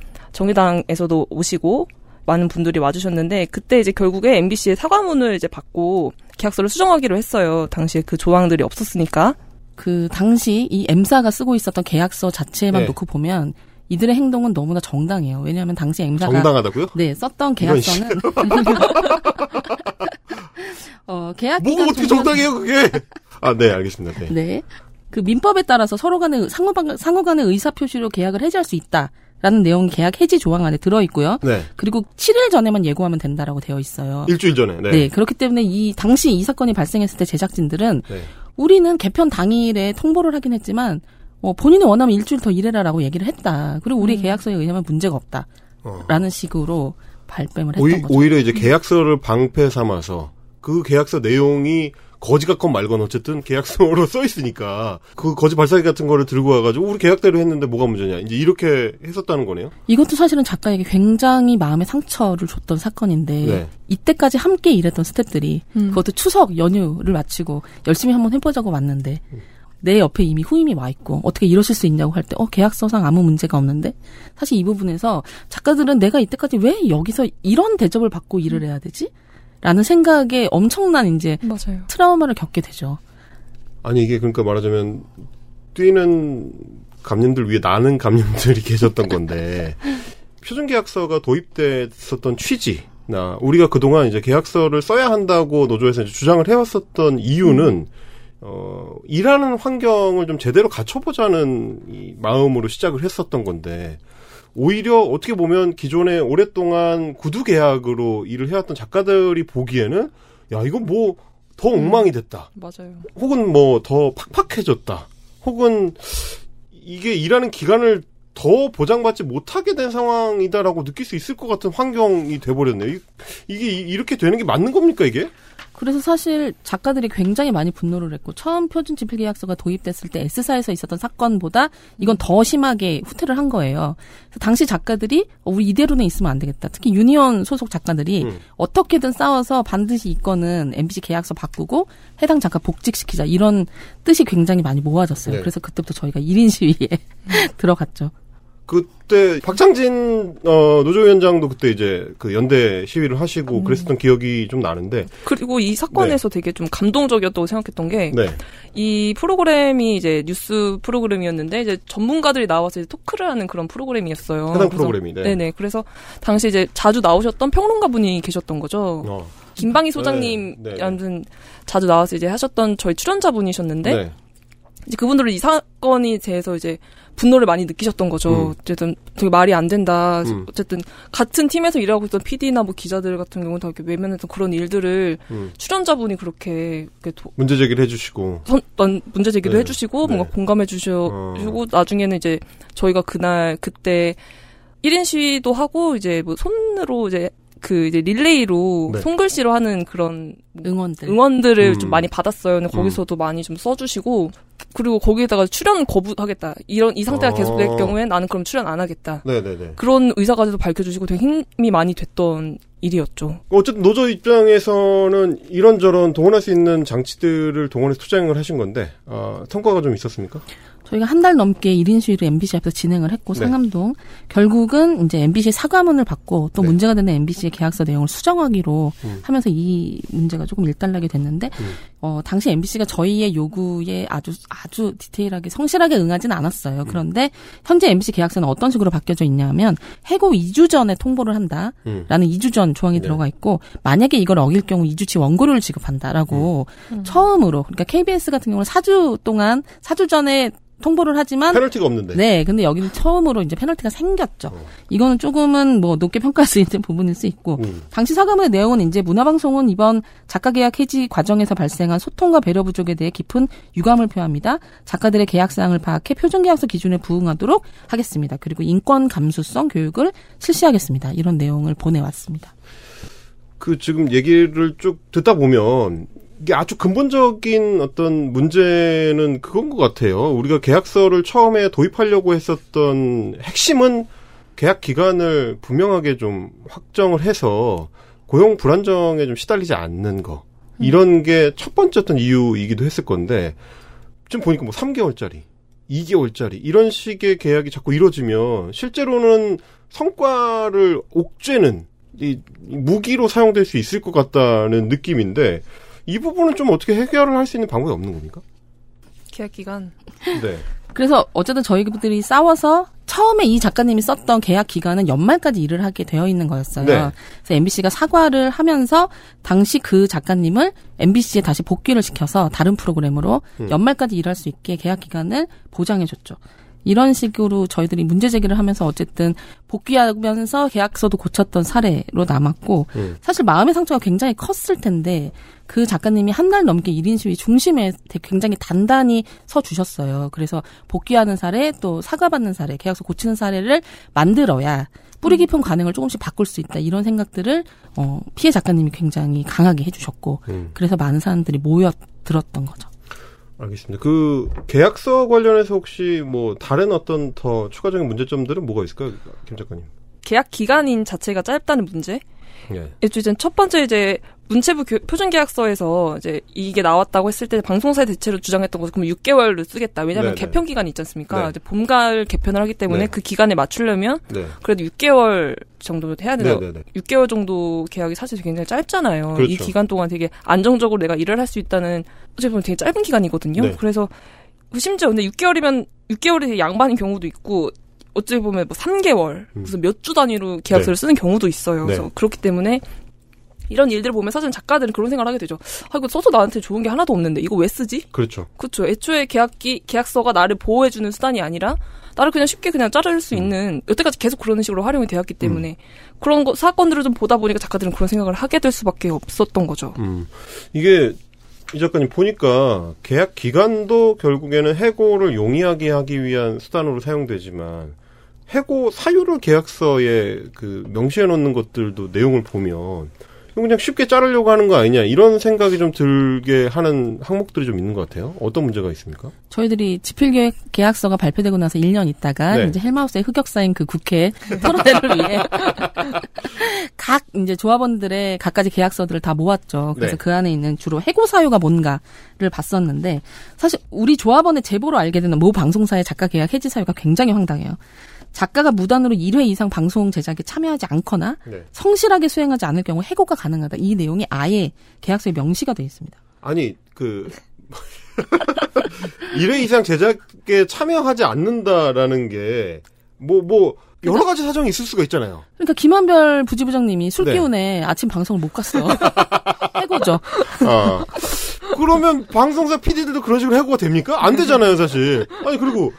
정의당에서도 오시고 많은 분들이 와주셨는데 그때 이제 결국에 MBC의 사과문을 이제 받고 계약서를 수정하기로 했어요. 당시에 그 조항들이 없었으니까. 그 당시 이 M사가 쓰고 있었던 계약서 자체만 네. 놓고 보면 이들의 행동은 너무나 정당해요. 왜냐하면 당시 M사가 정당하다고요? 네 썼던 계약서는 어 계약 뭐가 기간 어떻게 종료는- 정당해요, 그게? 아, 네, 알겠습니다. 네. 네. 그 민법에 따라서 서로 간의 상호, 상호 간의 의사 표시로 계약을 해지할 수 있다 라는 내용이 계약 해지 조항 안에 들어 있고요. 네. 그리고 7일 전에만 예고하면 된다라고 되어 있어요. 일주일 전에, 네. 네. 그렇기 때문에 이 당시 이 사건이 발생했을 때 제작진들은 네. 우리는 개편 당일에 통보를 하긴 했지만 어, 본인이 원하면 일주일 더 일해라라고 얘기를 했다. 그리고 우리 계약서에 의하면 문제가 없다 라는 어. 식으로 발뺌을 했던 오히, 거죠. 오히려 이제 계약서를 방패 삼아서 그 계약서 내용이 거지 같건 말건 어쨌든 계약서로 써 있으니까 그 거지 발사기 같은 거를 들고 와가지고 우리 계약대로 했는데 뭐가 문제냐 이제 이렇게 했었다는 거네요. 이것도 사실은 작가에게 굉장히 마음의 상처를 줬던 사건인데 네. 이때까지 함께 일했던 스태프들이 그것도 추석 연휴를 마치고 열심히 한번 해보자고 왔는데 내 옆에 이미 후임이 와 있고 어떻게 이러실 수 있냐고 할 때 어 계약서상 아무 문제가 없는데 사실 이 부분에서 작가들은 내가 이때까지 왜 여기서 이런 대접을 받고 일을 해야 되지? 라는 생각에 엄청난 이제 맞아요. 트라우마를 겪게 되죠. 아니 이게 그러니까 말하자면 뛰는 감님들 위에 나는 감님들이 계셨던 건데 표준계약서가 도입됐었던 취지 나 우리가 그동안 이제 계약서를 써야 한다고 노조에서 이제 주장을 해왔었던 이유는 어 일하는 환경을 좀 제대로 갖춰보자는 이 마음으로 시작을 했었던 건데 오히려 어떻게 보면 기존에 오랫동안 구두 계약으로 일을 해왔던 작가들이 보기에는 야 이건 뭐 더 엉망이 됐다. 맞아요. 혹은 뭐 더 팍팍해졌다. 혹은 이게 일하는 기간을 더 보장받지 못하게 된 상황이다라고 느낄 수 있을 것 같은 환경이 돼버렸네요. 이- 이게 이- 이렇게 되는 게 맞는 겁니까 이게? 그래서 사실 작가들이 굉장히 많이 분노를 했고 처음 표준 지필 계약서가 도입됐을 때 S사에서 있었던 사건보다 이건 더 심하게 후퇴를 한 거예요. 당시 작가들이 어, 우리 이대로는 있으면 안 되겠다. 특히 유니온 소속 작가들이 음. 어떻게든 싸워서 반드시 이 건은 MBC 계약서 바꾸고 해당 작가 복직시키자 이런 뜻이 굉장히 많이 모아졌어요. 네. 그래서 그때부터 저희가 1인 시위에 들어갔죠. 그때 박창진 어, 노조위원장도 그때 이제 그 연대 시위를 하시고 그랬었던 기억이 좀 나는데 그리고 이 사건에서 되게 좀 감동적이었다고 생각했던 게 네. 이 프로그램이 이제 뉴스 프로그램이었는데 이제 전문가들이 나와서 이제 토크를 하는 그런 프로그램이었어요. 해당 프로그램이, 네. 네네. 그래서 당시 이제 자주 나오셨던 평론가 분이 계셨던 거죠. 어. 김방희 소장님 네, 네. 아무튼 자주 나와서 이제 하셨던 저희 출연자 분이셨는데 네. 이제 그분들은 이 사건에 대해서 이제 분노를 많이 느끼셨던 거죠. 음. 어쨌든 되게 말이 안 된다. 음. 어쨌든 같은 팀에서 일하고 있던 PD나 뭐 기자들 같은 경우는 다 이렇게 외면했던 그런 일들을 음. 출연자분이 그렇게, 도- 문제 제기를 해주시고 선, 넌 문제 제기도 네. 해주시고 네. 뭔가 공감해 주시고 어. 나중에는 이제 저희가 그날 그때 1인 시위도 하고 이제 뭐 손으로 이제 그 이제 릴레이로 네. 손글씨로 하는 그런 응원들. 응원들을 음. 좀 많이 받았어요. 근데 거기서도 많이 좀 써주시고 그리고 거기에다가 출연 거부하겠다. 이런 이 상태가 어. 계속될 경우엔 나는 그럼 출연 안 하겠다. 네네네. 그런 의사까지도 밝혀주시고 되게 힘이 많이 됐던 일이었죠. 어쨌든 노조 입장에서는 이런저런 동원할 수 있는 장치들을 동원해서 투쟁을 하신 건데 어, 성과가 좀 있었습니까? 저희가 한 달 넘게 1인 시위를 MBC 앞에서 진행을 했고 네. 상암동 결국은 이제 MBC 사과문을 받고 또 네. 문제가 되는 MBC의 계약서 내용을 수정하기로 음. 하면서 이 문제가 조금 일단락이 됐는데 음. 어 당시 MBC가 저희의 요구에 아주 아주 디테일하게 성실하게 응하진 않았어요. 그런데 현재 MBC 계약서는 어떤 식으로 바뀌어져 있냐면 해고 2주 전에 통보를 한다라는 음. 2주 전 조항이 네. 들어가 있고 만약에 이걸 어길 경우 2주치 원고료를 지급한다라고 음. 처음으로 그러니까 KBS 같은 경우는 4주 동안 4주 전에 통보를 하지만 페널티가 없는데. 네, 근데 여기는 처음으로 이제 페널티가 생겼죠. 어. 이거는 조금은 뭐 높게 평가할 수 있는 부분일 수 있고 음. 당시 사과문의 내용은 이제 문화방송은 이번 작가 계약 해지 과정에서 발생한 소통과 배려 부족에 대해 깊은 유감을 표합니다. 작가들의 계약 사항을 파악해 표준 계약서 기준에 부응하도록 하겠습니다. 그리고 인권 감수성 교육을 실시하겠습니다. 이런 내용을 보내왔습니다. 그 지금 얘기를 쭉 듣다 보면 이게 아주 근본적인 어떤 문제는 그건 것 같아요. 우리가 계약서를 처음에 도입하려고 했었던 핵심은 계약 기간을 분명하게 좀 확정을 해서 고용 불안정에 좀 시달리지 않는 거. 이런 게 첫 번째 어떤 이유이기도 했을 건데 지금 보니까 뭐 3개월짜리, 2개월짜리 이런 식의 계약이 자꾸 이루어지면 실제로는 성과를 옥죄는 이 무기로 사용될 수 있을 것 같다는 느낌인데 이 부분은 좀 어떻게 해결을 할 수 있는 방법이 없는 겁니까? 계약 기간. 네. 그래서 어쨌든 저희들이 싸워서 처음에 이 작가님이 썼던 계약 기간은 연말까지 일을 하게 되어 있는 거였어요. 네. 그래서 MBC가 사과를 하면서 당시 그 작가님을 MBC에 다시 복귀를 시켜서 다른 프로그램으로 음. 연말까지 일할 수 있게 계약 기간을 보장해 줬죠. 이런 식으로 저희들이 문제 제기를 하면서 어쨌든 복귀하면서 계약서도 고쳤던 사례로 남았고 음. 사실 마음의 상처가 굉장히 컸을 텐데 그 작가님이 한 달 넘게 1인 시위 중심에 굉장히 단단히 서 주셨어요. 그래서 복귀하는 사례 또 사과받는 사례, 계약서 고치는 사례를 만들어야 뿌리 깊은 관행을 조금씩 바꿀 수 있다. 이런 생각들을 어, 피해 작가님이 굉장히 강하게 해주셨고 음. 그래서 많은 사람들이 모여 들었던 거죠. 알겠습니다. 그 계약서 관련해서 혹시 뭐 다른 어떤 더 추가적인 문제점들은 뭐가 있을까요, 김 작가님? 계약 기간인 자체가 짧다는 문제. 네. 일단 첫 번째 이제 문체부 교- 표준계약서에서 이제 이게 나왔다고 했을 때 방송사의 대체로 주장했던 것은 그럼 6개월을 쓰겠다. 왜냐하면 네네. 개편 기간이 있지 않습니까? 네. 이제 봄 가을 개편을 하기 때문에 네. 그 기간에 맞추려면 네. 그래도 6개월 정도 해야 돼요. 네. 6개월 정도 계약이 사실 굉장히 짧잖아요. 그렇죠. 이 기간 동안 되게 안정적으로 내가 일을 할 수 있다는 어찌 보면 되게 짧은 기간이거든요. 네. 그래서 심지어 근데 6개월이면 6개월이 양반인 경우도 있고 어찌 보면 뭐 3개월 무슨 몇 주 단위로 계약서를 네. 쓰는 경우도 있어요. 그래서 네. 그렇기 때문에 이런 일들을 보면 사실 작가들은 그런 생각을 하게 되죠. 아 이거 써서 나한테 좋은 게 하나도 없는데 이거 왜 쓰지? 그렇죠. 그렇죠. 애초에 계약기 계약서가 나를 보호해 주는 수단이 아니라 나를 그냥 쉽게 그냥 자를 수 있는 여태까지 계속 그런 식으로 활용이 되었기 때문에 그런 거, 사건들을 좀 보다 보니까 작가들은 그런 생각을 하게 될 수밖에 없었던 거죠. 음. 이게 이 작가님 보니까 계약 기간도 결국에는 해고를 용이하게 하기 위한 수단으로 사용되지만 해고 사유를 계약서에 그 명시해 놓는 것들도 내용을 보면 그냥 쉽게 자르려고 하는 거 아니냐 이런 생각이 좀 들게 하는 항목들이 좀 있는 것 같아요. 어떤 문제가 있습니까? 저희들이 집필계획 계약서가 발표되고 나서 1년 있다가 네. 이제 헬마우스의 흑역사인 그 국회 토론회를 위해 각 이제 조합원들의 각가지 계약서들을 다 모았죠. 그래서 네. 그 안에 있는 주로 해고 사유가 뭔가를 봤었는데 사실 우리 조합원의 제보로 알게 되는 모 방송사의 작가 계약 해지 사유가 굉장히 황당해요. 작가가 무단으로 1회 이상 방송 제작에 참여하지 않거나 네. 성실하게 수행하지 않을 경우 해고가 가능하다. 이 내용이 아예 계약서에 명시가 되어 있습니다. 아니 그 1회 이상 제작에 참여하지 않는다라는 게 뭐뭐 여러 가지 사정이 있을 수가 있잖아요. 그러니까 김한별 부지부장님이 술 네. 기운에 아침 방송을 못 갔어. 해고죠. 아. 그러면 방송사 PD들도 그런 식으로 해고가 됩니까? 안 되잖아요, 사실. 아니, 그리고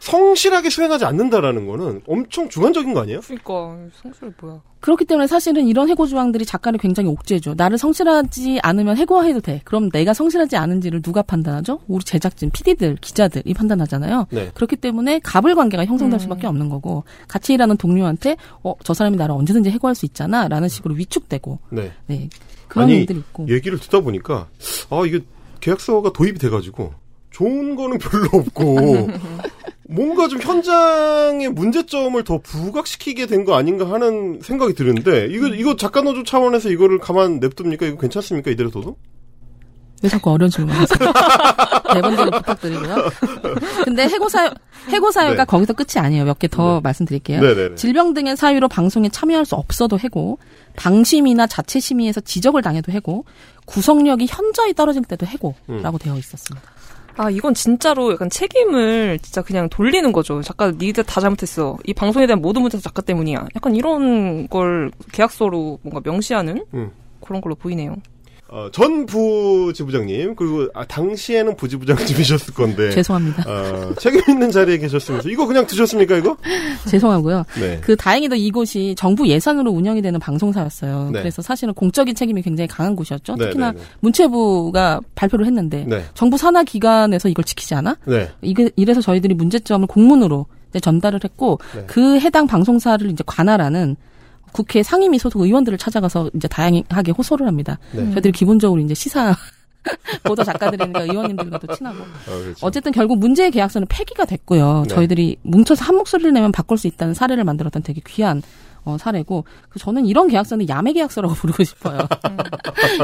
성실하게 수행하지 않는다라는 거는 엄청 주관적인 거 아니에요? 그러니까 성실 뭐야? 그렇기 때문에 사실은 이런 해고 조항들이 작가를 굉장히 옥죄죠. 나를 성실하지 않으면 해고해도 돼. 그럼 내가 성실하지 않은지를 누가 판단하죠? 우리 제작진, PD들, 기자들이 판단하잖아요. 네. 그렇기 때문에 갑을 관계가 형성될 음. 수밖에 없는 거고 같이 일하는 동료한테 어 저 사람이 나를 언제든지 해고할 수 있잖아라는 식으로 위축되고 네. 네 그런 아니, 일들이 있고 얘기를 듣다 보니까 아 이게 계약서가 도입이 돼가지고 좋은 거는 별로 없고 뭔가 좀 현장의 문제점을 더 부각시키게 된 거 아닌가 하는 생각이 드는데 이거 이거 작가 노조 차원에서 이거를 가만 냅둡니까? 이거 괜찮습니까? 이대로 둬도? 왜 자꾸 어려운 질문하세요? 대본대로 부탁드리고요. 근데 해고 사유 해고 사유가 네. 거기서 끝이 아니에요. 몇 개더 말씀드릴게요. 네네네. 질병 등의 사유로 방송에 참여할 수 없어도 해고, 방심이나 자체 심의에서 지적을 당해도 해고, 구성력이 현저히 떨어질 때도 해고라고 되어 있었습니다. 아 이건 진짜로 약간 책임을 진짜 그냥 돌리는 거죠. 작가 니들 다 잘못했어. 이 방송에 대한 모든 문제도 작가 때문이야. 약간 이런 걸 계약서로 뭔가 명시하는 음. 그런 걸로 보이네요. 어, 전 부지부장님 그리고 아, 당시에는 부지부장님이셨을 건데 죄송합니다. 어, 책임 있는 자리에 계셨으면서 이거 그냥 드셨습니까 이거? 죄송하고요. 네. 그 다행히도 이곳이 정부 예산으로 운영이 되는 방송사였어요. 네. 그래서 사실은 공적인 책임이 굉장히 강한 곳이었죠. 네, 특히나 네, 네. 문체부가 발표를 했는데 네. 정부 산하 기관에서 이걸 지키지 않아? 네. 이게 이래서 저희들이 문제점을 공문으로 전달을 했고 네. 그 해당 방송사를 이제 관할하는 국회 상임위 소속 의원들을 찾아가서 이제 다양하게 호소를 합니다. 네. 저희들이 기본적으로 이제 시사 보도 작가들이니까 의원님들과도 친하고 아, 그렇죠. 어쨌든 결국 문제의 계약서는 폐기가 됐고요. 네. 저희들이 뭉쳐서 한 목소리를 내면 바꿀 수 있다는 사례를 만들었던 되게 귀한 어, 사례고 그 저는 이런 계약서는 야매 계약서라고 부르고 싶어요.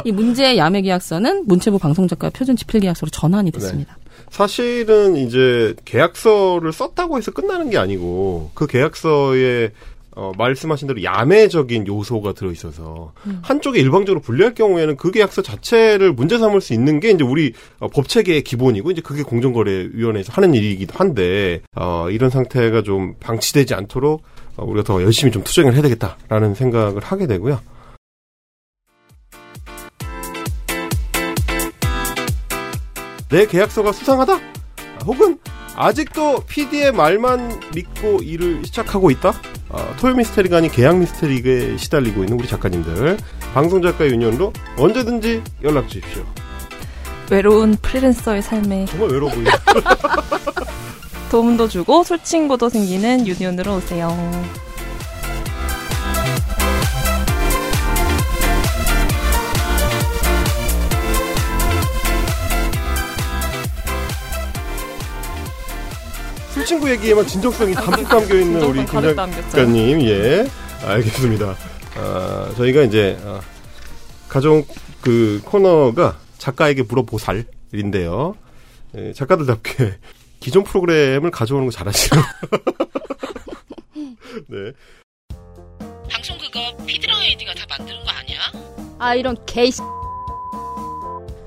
이 문제의 야매 계약서는 문체부 방송작가 표준 집필 계약서로 전환이 됐습니다. 사실은 이제 계약서를 썼다고 해서 끝나는 게 아니고 그 계약서에 어, 말씀하신 대로 야매적인 요소가 들어있어서 한쪽에 일방적으로 불리할 경우에는 그 계약서 자체를 문제 삼을 수 있는 게 이제 우리 어, 법 체계의 기본이고 이제 그게 공정거래위원회에서 하는 일이기도 한데 어, 이런 상태가 좀 방치되지 않도록 어, 우리가 더 열심히 좀 투쟁을 해야 되겠다라는 생각을 하게 되고요. 내 계약서가 수상하다? 아, 혹은 아직도 PD의 말만 믿고 일을 시작하고 있다? 아, 토요 미스테리가 아닌 계약 미스테리에 시달리고 있는 우리 작가님들 방송작가 유니온으로 언제든지 연락 주십시오. 외로운 프리랜서의 삶에 정말 외로워 보이네. 도움도 주고 솔친구도 생기는 유니온으로 오세요. 친구 얘기에만 진정성이 담뿍 담겨 있는 우리 김. 작가님, 예, 알겠습니다. 아, 저희가 이제 아, 가져온 그 코너가 작가에게 물어보살인데요. 예, 작가들답게 기존 프로그램을 가져오는 거 잘하시죠. 네. 방송 그거 피드랑 AD가 다 만드는 거 아니야? 아 이런 개이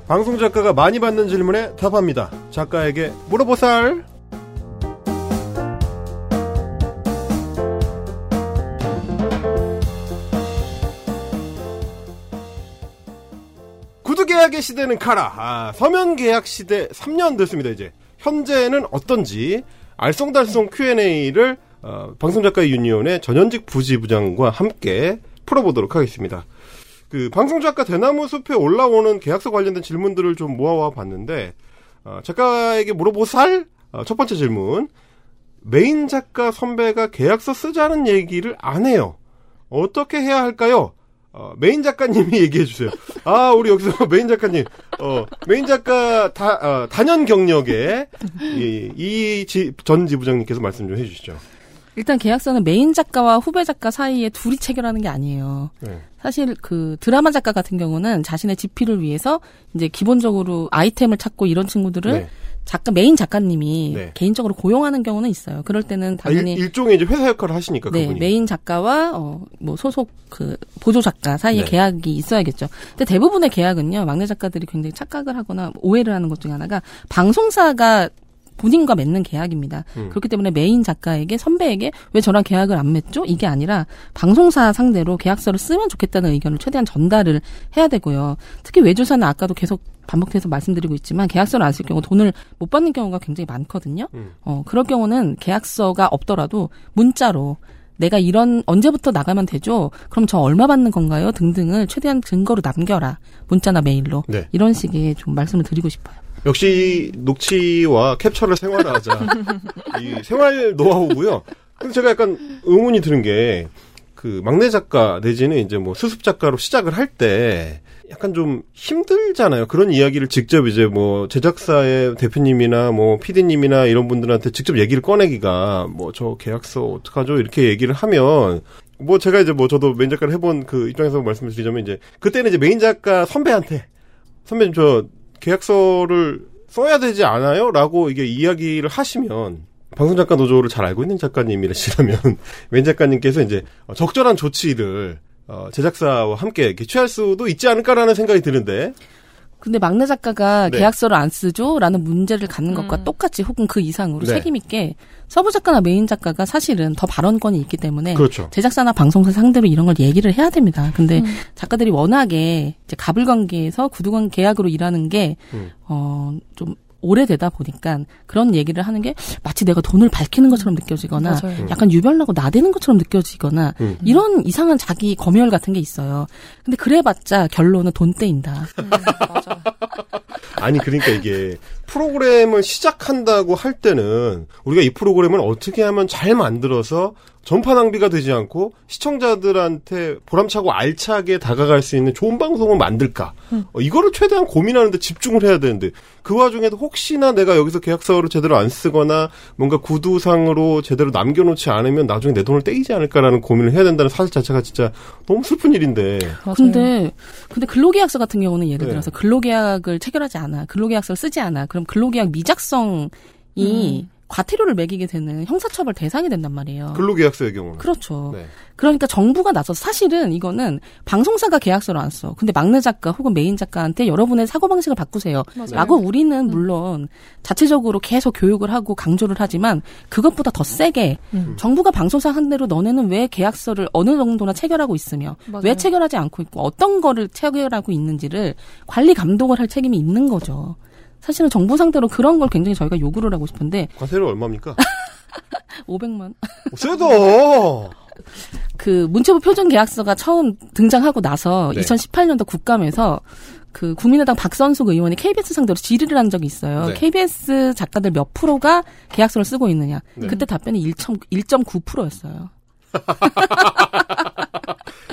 방송 작가가 많이 받는 질문에 답합니다. 작가에게 물어보살. 계약의 시대는 가라. 아, 서면 계약 시대 3년 됐습니다, 이제. 현재는 어떤지 알쏭달쏭 Q&A를 어, 방송작가 유니온의 전현직 부지부장과 함께 풀어보도록 하겠습니다. 그 방송작가 대나무 숲에 올라오는 계약서 관련된 질문들을 좀 모아와 봤는데 어, 작가에게 물어보살 어, 첫 번째 질문 메인 작가 선배가 계약서 쓰자는 얘기를 안 해요. 어떻게 해야 할까요? 어, 메인 작가님이 얘기해 주세요. 아, 우리 여기서 메인 작가님, 어, 메인 작가 다, 어, 단연 경력에 이, 이전 지부장님께서 말씀 좀 해주시죠. 일단 계약서는 메인 작가와 후배 작가 사이에 둘이 체결하는 게 아니에요. 네. 사실 그 드라마 작가 같은 경우는 자신의 집필을 위해서 이제 기본적으로 아이템을 찾고 이런 친구들을 네. 작가 메인 작가님이 네. 개인적으로 고용하는 경우는 있어요. 그럴 때는 당연히 아, 일, 일종의 이제 회사 역할을 하시니까 네, 그분이. 메인 작가와 어, 뭐 소속 그 보조 작가 사이에 네. 계약이 있어야겠죠. 근데 대부분의 계약은요, 막내 작가들이 굉장히 착각을 하거나 오해를 하는 것 중에 하나가 방송사가 본인과 맺는 계약입니다. 음. 그렇기 때문에 메인 작가에게 선배에게 왜 저랑 계약을 안 맺죠? 이게 아니라 방송사 상대로 계약서를 쓰면 좋겠다는 의견을 최대한 전달을 해야 되고요. 특히 외주사는 아까도 계속 반복해서 말씀드리고 있지만 계약서를 안 쓸 경우 돈을 못 받는 경우가 굉장히 많거든요. 음. 어, 그럴 경우는 계약서가 없더라도 문자로 내가 이런 언제부터 나가면 되죠? 그럼 저 얼마 받는 건가요? 등등을 최대한 증거로 남겨라. 문자나 메일로. 네. 이런 식의 좀 말씀을 드리고 싶어요. 역시 녹취와 캡처를 생활화하자. 이 생활 노하우고요. 근데 제가 약간 의문이 드는 게 그 막내 작가 내지는 이제 뭐 수습 작가로 시작을 할 때 약간 좀 힘들잖아요. 그런 이야기를 직접 이제 뭐 제작사의 대표님이나 뭐 PD님이나 이런 분들한테 직접 얘기를 꺼내기가 뭐 저 계약서 어떡하죠? 이렇게 얘기를 하면 뭐 제가 이제 뭐 저도 메인 작가를 해본 그 입장에서 말씀을 드리자면 이제 그때는 이제 메인 작가 선배한테 선배님 저 계약서를 써야 되지 않아요? 라고 이게 이야기를 하시면 방송작가 노조를 잘 알고 있는 작가님이라시라면 메인 작가님께서 이제 적절한 조치를 어, 제작사와 함께 취할 수도 있지 않을까라는 생각이 드는데 근데 막내 작가가 네. 계약서를 안 쓰죠? 라는 문제를 갖는 것과 음. 똑같이 혹은 그 이상으로 네. 책임 있게 서브 작가나 메인 작가가 사실은 더 발언권이 있기 때문에 그렇죠. 제작사나 방송사 상대로 이런 걸 얘기를 해야 됩니다. 근데 음. 작가들이 워낙에 이제 갑을 관계에서 구두관 계약으로 일하는 게, 음. 어, 좀 오래되다 보니까 그런 얘기를 하는 게 마치 내가 돈을 밝히는 것처럼 느껴지거나 맞아요. 약간 유별나고 나대는 것처럼 느껴지거나 음. 이런 이상한 자기 검열 같은 게 있어요. 근데 그래봤자 결론은 돈 떼인다. 음, 맞아. 아니 그러니까 이게 프로그램을 시작한다고 할 때는 우리가 이 프로그램을 어떻게 하면 잘 만들어서 전파 낭비가 되지 않고 시청자들한테 보람차고 알차게 다가갈 수 있는 좋은 방송을 만들까 어, 이거를 최대한 고민하는데 집중을 해야 되는데 그 와중에도 혹시나 내가 여기서 계약서를 제대로 안 쓰거나 뭔가 구두상으로 제대로 남겨놓지 않으면 나중에 내 돈을 떼이지 않을까라는 고민을 해야 된다는 사실 자체가 진짜 너무 슬픈 일인데 맞아요. 근데 근데 근로계약서 같은 경우는 예를 네. 들어서 근로계약을 체결하지 않아 근로계약서를 쓰지 않아 그럼 근로계약 미작성이 음. 과태료를 매기게 되는 형사처벌 대상이 된단 말이에요. 근로계약서의 경우는 그렇죠. 네. 그러니까 정부가 나서서 사실은 이거는 방송사가 계약서를 안 써. 근데 막내 작가 혹은 메인 작가한테 여러분의 사고 방식을 바꾸세요. 맞아요. 라고 우리는 물론 자체적으로 계속 교육을 하고 강조를 하지만 그것보다 더 세게 음. 정부가 방송사 한 대로 너네는 왜 계약서를 어느 정도나 체결하고 있으며 맞아요. 왜 체결하지 않고 있고 어떤 거를 체결하고 있는지를 관리 감독을 할 책임이 있는 거죠. 사실은 정부 상대로 그런 걸 굉장히 저희가 요구를 하고 싶은데 과세료 얼마입니까? 500만 세도 그 문체부 표준 계약서가 처음 등장하고 나서 네. 2018년도 국감에서 그 국민의당 박선숙 의원이 KBS 상대로 질의를 한 적이 있어요. 네. KBS 작가들 몇 프로가 계약서를 쓰고 있느냐. 네. 그때 답변이 1.9%였어요.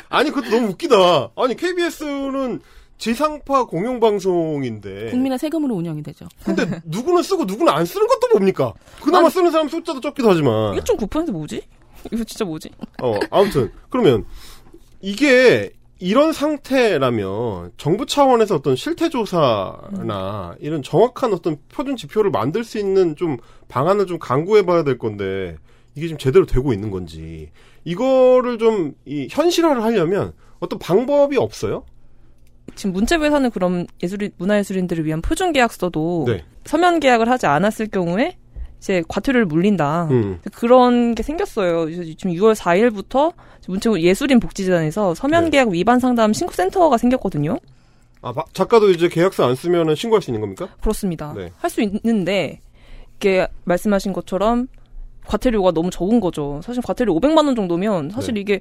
아니 그것도 너무 웃기다. 아니 KBS는 지상파 공영방송인데 국민의 세금으로 운영이 되죠. 근데 누구는 쓰고 누구는 안 쓰는 것도 뭡니까? 그나마 쓰는 사람 숫자도 적기도 하지만 1.9% 뭐지? 이거 진짜 뭐지? 어 아무튼 그러면 이게 이런 상태라면 정부 차원에서 어떤 실태 조사나 이런 정확한 어떤 표준 지표를 만들 수 있는 좀 방안을 좀 강구해 봐야 될 건데 이게 지금 제대로 되고 있는 건지 이거를 좀 이 현실화를 하려면 어떤 방법이 없어요? 지금 문체부에서는 그럼 예술인 문화예술인들을 위한 표준 계약서도 네. 서면 계약을 하지 않았을 경우에 이제 과태료를 물린다. 음. 그런 게 생겼어요. 지금 6월 4일부터 문체부 예술인 복지재단에서 서면 네. 계약 위반 상담 신고 센터가 생겼거든요. 아, 바- 작가도 이제 계약서 안 쓰면 신고할 수 있는 겁니까? 그렇습니다. 네. 할수 있는데 이게 말씀하신 것처럼 과태료가 너무 적은 거죠. 사실 과태료 500만 원 정도면 사실 네. 이게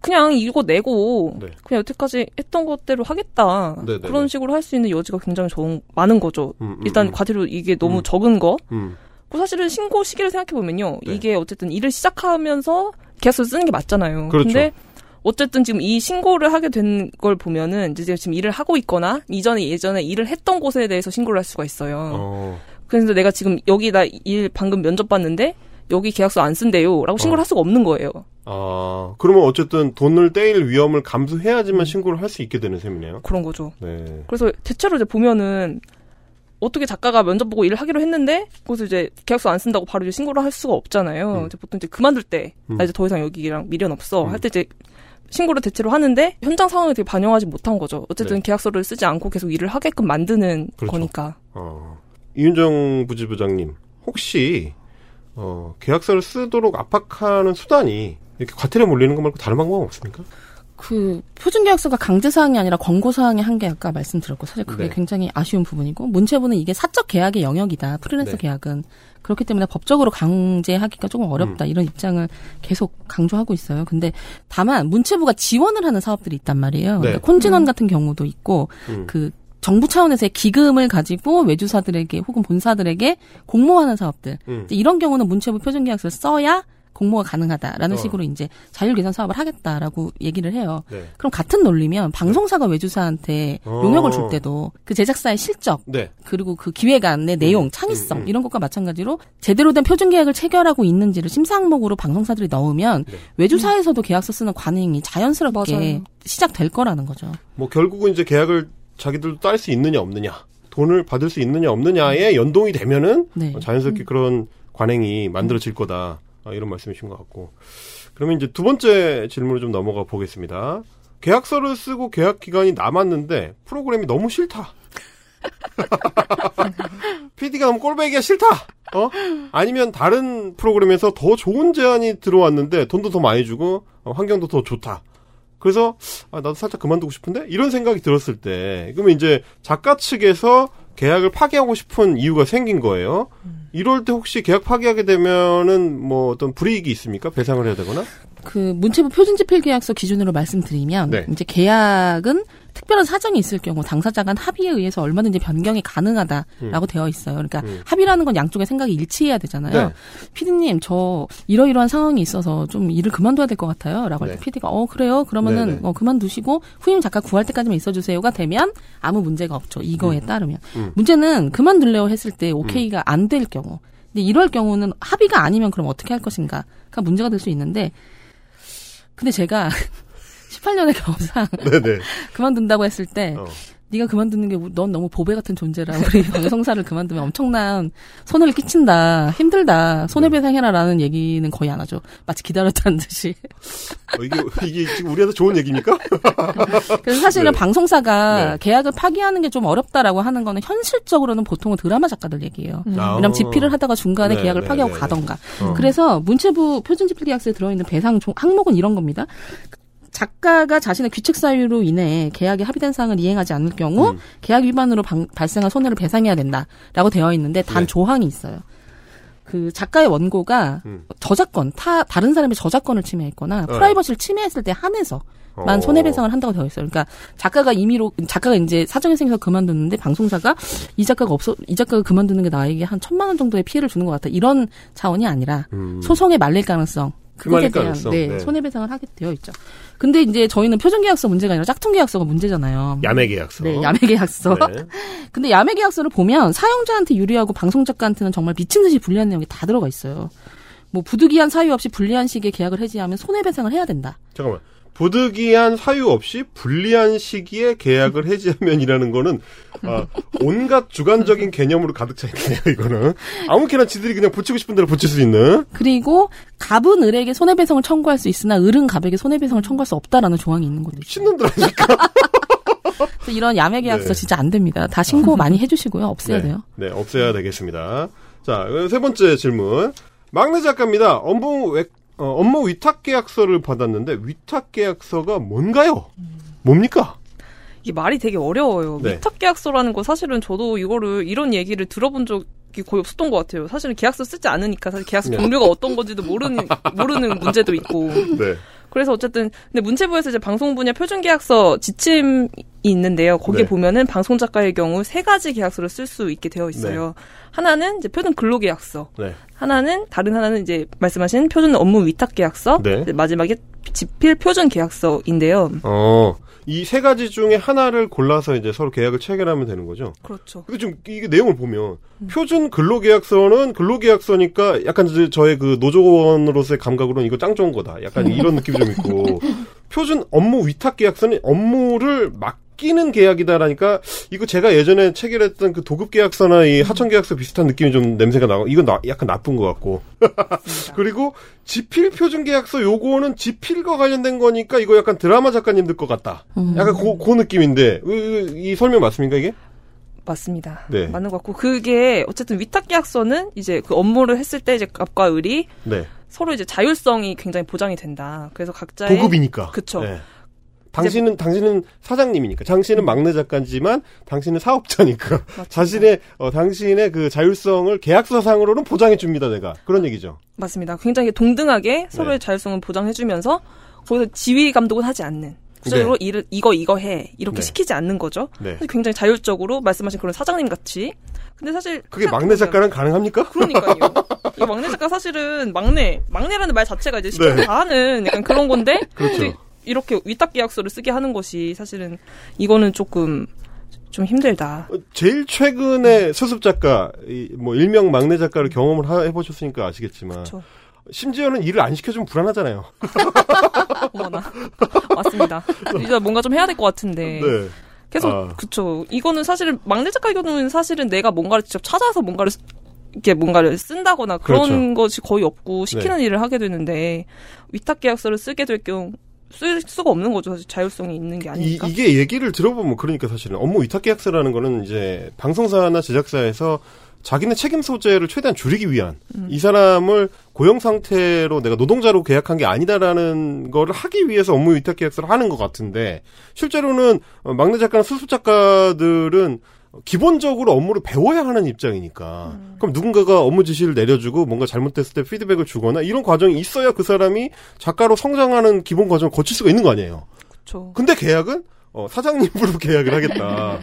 그냥 이거 내고 네. 그냥 여태까지 했던 것대로 하겠다. 네, 네, 그런 네. 식으로 할 수 있는 여지가 굉장히 적, 많은 거죠. 음, 음, 일단 음. 과태료 이게 너무 음. 적은 거. 음. 그 사실은 신고 시기를 생각해 보면요. 네. 이게 어쨌든 일을 시작하면서 계약서 쓰는 게 맞잖아요. 그렇죠. 근데 어쨌든 지금 이 신고를 하게 된 걸 보면은 이제 지금 일을 하고 있거나 이전에 예전에 일을 했던 곳에 대해서 신고를 할 수가 있어요. 어. 그래서 내가 지금 여기 나 일 방금 면접 봤는데 여기 계약서 안 쓴대요라고 신고를 어. 할 수가 없는 거예요. 아, 그러면 어쨌든 돈을 떼일 위험을 음. 감수해야지만 신고를 할 수 있게 되는 셈이네요. 그런 거죠. 네. 그래서 대체로 이제 보면은 어떻게 작가가 면접 보고 일을 하기로 했는데 거기서 이제 계약서 안 쓴다고 바로 이제 신고를 할 수가 없잖아요. 음. 이제 보통 이제 그만둘 때나 음. 이제 더 이상 여기랑 미련 없어 음. 할때 이제 신고를 대체로 하는데 현장 상황을 되게 반영하지 못한 거죠. 어쨌든 네. 계약서를 쓰지 않고 계속 일을 하게끔 만드는 그렇죠. 거니까. 어. 이윤정 부지부장님 혹시 어, 계약서를 쓰도록 압박하는 수단이 이렇게 과태료 몰리는 것 말고 다른 방법 없습니까? 그 표준계약서가 강제사항이 아니라 권고사항의 한계 아까 말씀드렸고 사실 그게 네. 굉장히 아쉬운 부분이고 문체부는 이게 사적 계약의 영역이다 프리랜서 네. 계약은 그렇기 때문에 법적으로 강제하기가 조금 어렵다 음. 이런 입장을 계속 강조하고 있어요. 근데 다만 문체부가 지원을 하는 사업들이 있단 말이에요. 네. 그러니까 콘진원 같은 경우도 있고 음. 그 정부 차원에서의 기금을 가지고 외주사들에게 혹은 본사들에게 공모하는 사업들 음. 이런 경우는 문체부 표준계약서를 써야 공모가 가능하다라는 어. 식으로 이제 자율계산 사업을 하겠다라고 얘기를 해요. 네. 그럼 같은 논리면 방송사가 외주사한테 어. 용역을 줄 때도 그 제작사의 실적 네. 그리고 그 기획안의 내용, 창의성 음, 음. 이런 것과 마찬가지로 제대로 된 표준 계약을 체결하고 있는지를 심사 항목으로 방송사들이 넣으면 네. 외주사에서도 계약서 쓰는 관행이 자연스럽게 맞아요. 시작될 거라는 거죠. 뭐 결국은 이제 계약을 자기들도 딸 수 있느냐 없느냐, 돈을 받을 수 있느냐 없느냐에 연동이 되면은 네. 어, 자연스럽게 그런 관행이 만들어질 거다. 아, 이런 말씀이신 것 같고. 그러면 이제 두 번째 질문으로 좀 넘어가 보겠습니다. 계약서를 쓰고 계약 기간이 남았는데 프로그램이 너무 싫다. PD가 너무 꼴배기가 싫다. 어? 아니면 다른 프로그램에서 더 좋은 제안이 들어왔는데 돈도 더 많이 주고 어, 환경도 더 좋다. 그래서 아, 나도 살짝 그만두고 싶은데 이런 생각이 들었을 때 그러면 이제 작가 측에서 계약을 파기하고 싶은 이유가 생긴 거예요. 이럴 때 혹시 계약 파기하게 되면은 뭐 어떤 불이익이 있습니까? 배상을 해야 되거나? 그 문체부 표준지필 계약서 기준으로 말씀드리면 네. 이제 계약은 특별한 사정이 있을 경우 당사자 간 합의에 의해서 얼마든지 변경이 가능하다라고 되어 있어요. 그러니까 음. 합의라는 건 양쪽의 생각이 일치해야 되잖아요. 네. 피디님 저 이러이러한 상황이 있어서 좀 일을 그만둬야 될 것 같아요.라고 할때 네. 피디가 어 그래요 그러면은 네, 네. 어, 그만두시고 후임 작가 구할 때까지만 있어주세요가 되면 아무 문제가 없죠. 이거에 따르면 음. 문제는 그만둘래요 했을 때 오케이가 안 될 경우. 근데 이럴 경우는 합의가 아니면 그럼 어떻게 할 것인가가 문제가 될 수 있는데 근데 제가 18년의 경험상 네네. 그만둔다고 했을 때 어. 네가 그만두는 게 넌 너무 보배 같은 존재라 우리 방송사를 그만두면 엄청난 손해를 끼친다 힘들다 손해배상해라라는 얘기는 거의 안 하죠 마치 기다렸다는 듯이 어, 이게 이게 지금 우리한테 좋은 얘기입니까? 그래서 사실은 네. 방송사가 네. 계약을 파기하는 게 좀 어렵다라고 하는 거는 현실적으로는 보통은 드라마 작가들 얘기예요 아. 왜냐면 집필을 하다가 중간에 네, 계약을 네, 파기하고 네, 네. 가던가 어. 그래서 문체부 표준집필 계약서에 들어있는 배상 종- 항목은 이런 겁니다. 작가가 자신의 규칙 사유로 인해 계약에 합의된 사항을 이행하지 않을 경우 음. 계약 위반으로 방- 발생한 손해를 배상해야 된다라고 되어 있는데 단 네. 조항이 있어요. 그 작가의 원고가 음. 저작권, 타 다른 사람의 저작권을 침해했거나 프라이버시를 침해했을 때 한해서 만 어. 손해배상을 한다고 되어 있어요. 그러니까 작가가 임의로 작가가 이제 사정이 생겨서 그만뒀는데 방송사가 이 작가가 없어 이 작가가 그만두는 게 나에게 한 천만 원 정도의 피해를 주는 것 같다. 이런 차원이 아니라 음. 소송에 말릴 가능성 그것에 대한 가능성, 네, 네. 손해배상을 하게 되어 있죠. 근데 이제 저희는 표준계약서 문제가 아니라 짝퉁계약서가 문제잖아요. 야매 계약서. 네, 야매계약서. 네. 근데 야매계약서를 보면 사용자한테 유리하고 방송 작가한테는 정말 미친 듯이 불리한 내용이 다 들어가 있어요. 뭐 부득이한 사유 없이 불리한 시기에 계약을 해지하면 손해배상을 해야 된다. 잠깐만. 부득이한 사유 없이 불리한 시기에 계약을 해지하면이라는 거는 아, 온갖 주관적인 개념으로 가득 차 있네요. 이거는 아무렇게나 지들이 그냥 붙이고 싶은 대로 붙일 수 있는. 그리고 갑은 을에게 손해배상을 청구할 수 있으나 을은 갑에게 손해배상을 청구할 수 없다라는 조항이 있는 거죠. 신놈들 아니까. 그래서 이런 야매 계약서 네. 진짜 안 됩니다. 다 신고 많이 해주시고요. 없애야 네. 돼요. 네, 없애야 되겠습니다. 자, 세 번째 질문. 막내 작가입니다. 외- 어, 업무 위탁 계약서를 받았는데 위탁 계약서가 뭔가요? 뭡니까? 이게 말이 되게 어려워요. 네. 위탁 계약서라는 거 사실은 저도 이거를 이런 얘기를 들어본 적 이 거의 없었던 것 같아요. 사실은 계약서 쓰지 않으니까 사실 계약서 네. 종류가 어떤 건지도 모르는 모르는 문제도 있고. 네. 그래서 어쨌든 근데 문체부에서 이제 방송 분야 표준 계약서 지침이 있는데요. 거기에 네. 보면은 방송 작가의 경우 세 가지 계약서를 쓸 수 있게 되어 있어요. 하나는 이제 표준 근로 계약서, 네. 하나는 다른 하나는 이제 말씀하신 표준 업무 위탁 계약서, 네. 마지막에 집필 표준 계약서인데요. 어, 이 세 가지 중에 하나를 골라서 이제 서로 계약을 체결하면 되는 거죠. 그렇죠. 근데 좀 이게 내용을 보면 표준 근로계약서는 근로계약서니까 약간 이제 저의 그 노조원으로서의 감각으로는 이거 짱 좋은 거다. 약간 이런 느낌이 좀 있고 표준 업무 위탁 계약서는 업무를 맡기는 계약이다라니까 이거 제가 예전에 체결했던 그 도급 계약서나 이 하청 계약서 비슷한 느낌이 좀 냄새가 나고 이건 나- 약간 나쁜 것 같고 그리고 지필 표준 계약서 요거는 지필과 관련된 거니까 이거 약간 드라마 작가님들 것 같다. 음. 약간 그, 그 느낌인데 이, 이 설명 맞습니까 이게? 맞습니다. 네. 맞는 것 같고 그게 어쨌든 위탁 계약서는 이제 그 업무를 했을 때 이제 갑과 을이 네. 서로 이제 자율성이 굉장히 보장이 된다. 그래서 각자의 도급이니까. 그쵸. 네. 당신은 당신은 사장님이니까, 당신은 막내 작가지만 당신은 사업자니까. 자신의 어, 당신의 그 자율성을 계약서상으로는 보장해 줍니다, 내가 그런 얘기죠. 맞습니다. 굉장히 동등하게 서로의 네. 자율성을 보장해주면서 거기서 지휘 감독은 하지 않는 구체적으로 일을 이거 이거 해 이렇게 네. 시키지 않는 거죠. 네. 굉장히 자율적으로 말씀하신 그런 사장님 같이. 근데 사실 그게 막내 작가랑 가능합니까? 그러니까요. 이 막내 작가 사실은 막내 막내라는 말 자체가 이제 시키면 네. 다 하는 약간 그런 건데 그렇죠. 이렇게 위탁 계약서를 쓰게 하는 것이 사실은 이거는 조금 좀 힘들다. 어, 제일 최근에 수습 작가, 이, 뭐 일명 막내 작가를 경험을 하- 해보셨으니까 아시겠지만 그렇죠. 심지어는 일을 안 시켜주면 불안하잖아요. 어머나 맞습니다. 이제 뭔가 좀 해야 될 것 같은데 네. 계속 아. 그쵸. 이거는 사실은 막내 작가의 경우는 사실은 내가 뭔가를 직접 찾아서 뭔가를 쓰- 이렇게 뭔가를 쓴다거나 그런 그렇죠. 것이 거의 없고 시키는 일을 하게 되는데 위탁 계약서를 쓰게 될 경우 쓸 수가 없는 거죠. 사실 자율성이 있는 게 이, 아니니까. 이 게 얘기를 들어보면 그러니까 사실은 업무 위탁 계약서라는 거는 이제 방송사나 제작사에서 자기네 책임 소재를 최대한 줄이기 위한 음. 이 사람을 고용 상태로 내가 노동자로 계약한 게 아니다라는 거를 하기 위해서 업무 위탁 계약서를 하는 것 같은데 실제로는 어, 막내 작가나 수습 작가들은 기본적으로 업무를 배워야 하는 입장이니까 음. 그럼 누군가가 업무 지시를 내려주고 뭔가 잘못됐을 때 피드백을 주거나 이런 과정이 있어야 그 사람이 작가로 성장하는 기본 과정을 거칠 수가 있는 거 아니에요. 그쵸. 근데 계약은 어, 사장님으로 계약을 하겠다.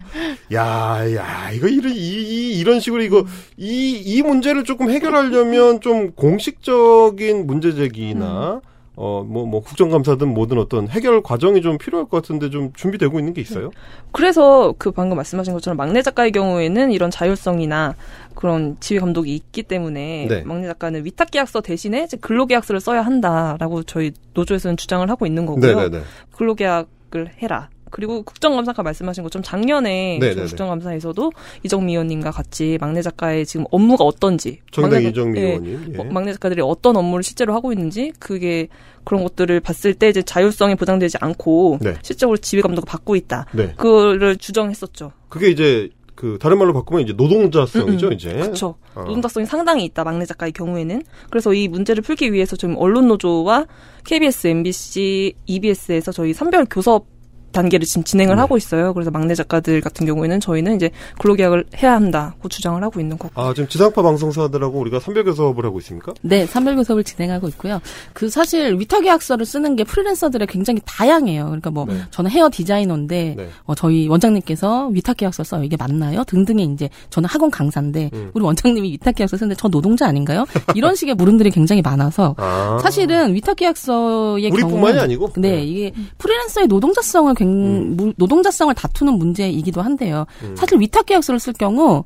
야, 야, 이거 이런 이, 이 이런 식으로 이거 이이 문제를 조금 해결하려면 좀 공식적인 문제 제기나 어뭐뭐 국정감사든 뭐든 어떤 해결 과정이 좀 필요할 것 같은데 좀 준비되고 있는 게 있어요? 그래서 그 방금 말씀하신 것처럼 막내 작가의 경우에는 이런 자율성이나 그런 지휘 감독이 있기 때문에 네. 막내 작가는 위탁 계약서 대신에 이제 근로 계약서를 써야 한다라고 저희 노조에서는 주장을 하고 있는 거고요. 근로 계약을 해라. 그리고 국정감사 아까 말씀하신 것처럼 작년에 네네네. 그 국정감사에서도 이정미 의원님과 같이 막내 작가의 지금 업무가 어떤지 정당 막내- 이정미 예, 의원님. 예. 어, 막내 작가들이 어떤 업무를 실제로 하고 있는지 그게 그런 것들을 봤을 때 이제 자율성이 보장되지 않고 네. 실제로 지휘 감독을 받고 있다. 네. 그거를 주장했었죠. 그게 이제 그 다른 말로 바꾸면 이제 노동자성이죠, 음, 음. 이제. 그렇죠. 어. 노동자성이 상당히 있다. 막내 작가의 경우에는. 그래서 이 문제를 풀기 위해서 지금 언론 노조와 KBS, MBC, EBS에서 저희 선별 교섭 단계를 지금 진행을 네. 하고 있어요. 그래서 막내 작가들 같은 경우에는 저희는 이제 근로계약을 해야 한다고 주장을 하고 있는 거고. 아, 지금 지상파 방송사들하고 우리가 선별교섭을 하고 있습니까? 네, 산별교섭을 진행하고 있고요. 그 사실 위탁계약서를 쓰는 게 프리랜서들의 굉장히 다양해요. 그러니까 뭐 네. 저는 헤어 디자이너인데 네. 어, 저희 원장님께서 위탁계약서 써요. 이게 맞나요? 등등의 이제 저는 학원 강사인데 음. 우리 원장님이 위탁계약서 쓰는데 저 노동자 아닌가요? 이런 식의 물음들이 굉장히 많아서 아. 사실은 위탁계약서의 우리뿐만이 경우는 아니고? 네, 네. 이게 프리랜서의 노동자성을 굉- 음. 무- 노동자성을 다투는 문제이기도 한데요. 음. 사실 위탁계약서를 쓸 경우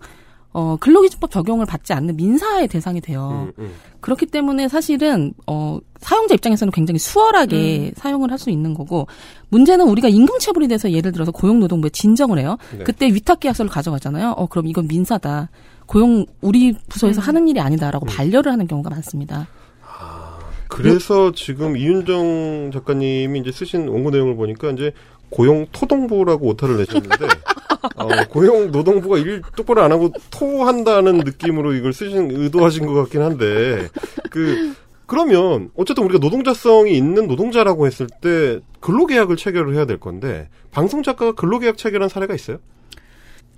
어, 근로기준법 적용을 받지 않는 민사의 대상이 돼요. 음, 음. 그렇기 때문에 사실은 어 사용자 입장에서는 굉장히 수월하게 사용을 할 수 있는 거고 문제는 우리가 임금 체불이 돼서 예를 들어서 고용노동부에 진정을 해요. 네. 그때 위탁계약서를 가져가잖아요. 어 그럼 이건 민사다. 고용 우리 부서에서 하는 일이 아니다라고 반려를 하는 경우가 많습니다. 그래서 지금 이윤정 작가님이 이제 쓰신 원고 내용을 보니까 이제 고용 토동부라고 오타를 내셨는데 어, 고용 노동부가 일 똑바로 안 하고 토한다는 느낌으로 이걸 쓰신 의도하신 것 같긴 한데 그 그러면 어쨌든 우리가 노동자성이 있는 노동자라고 했을 때 근로계약을 체결을 해야 될 건데 방송 작가가 근로계약 체결한 사례가 있어요?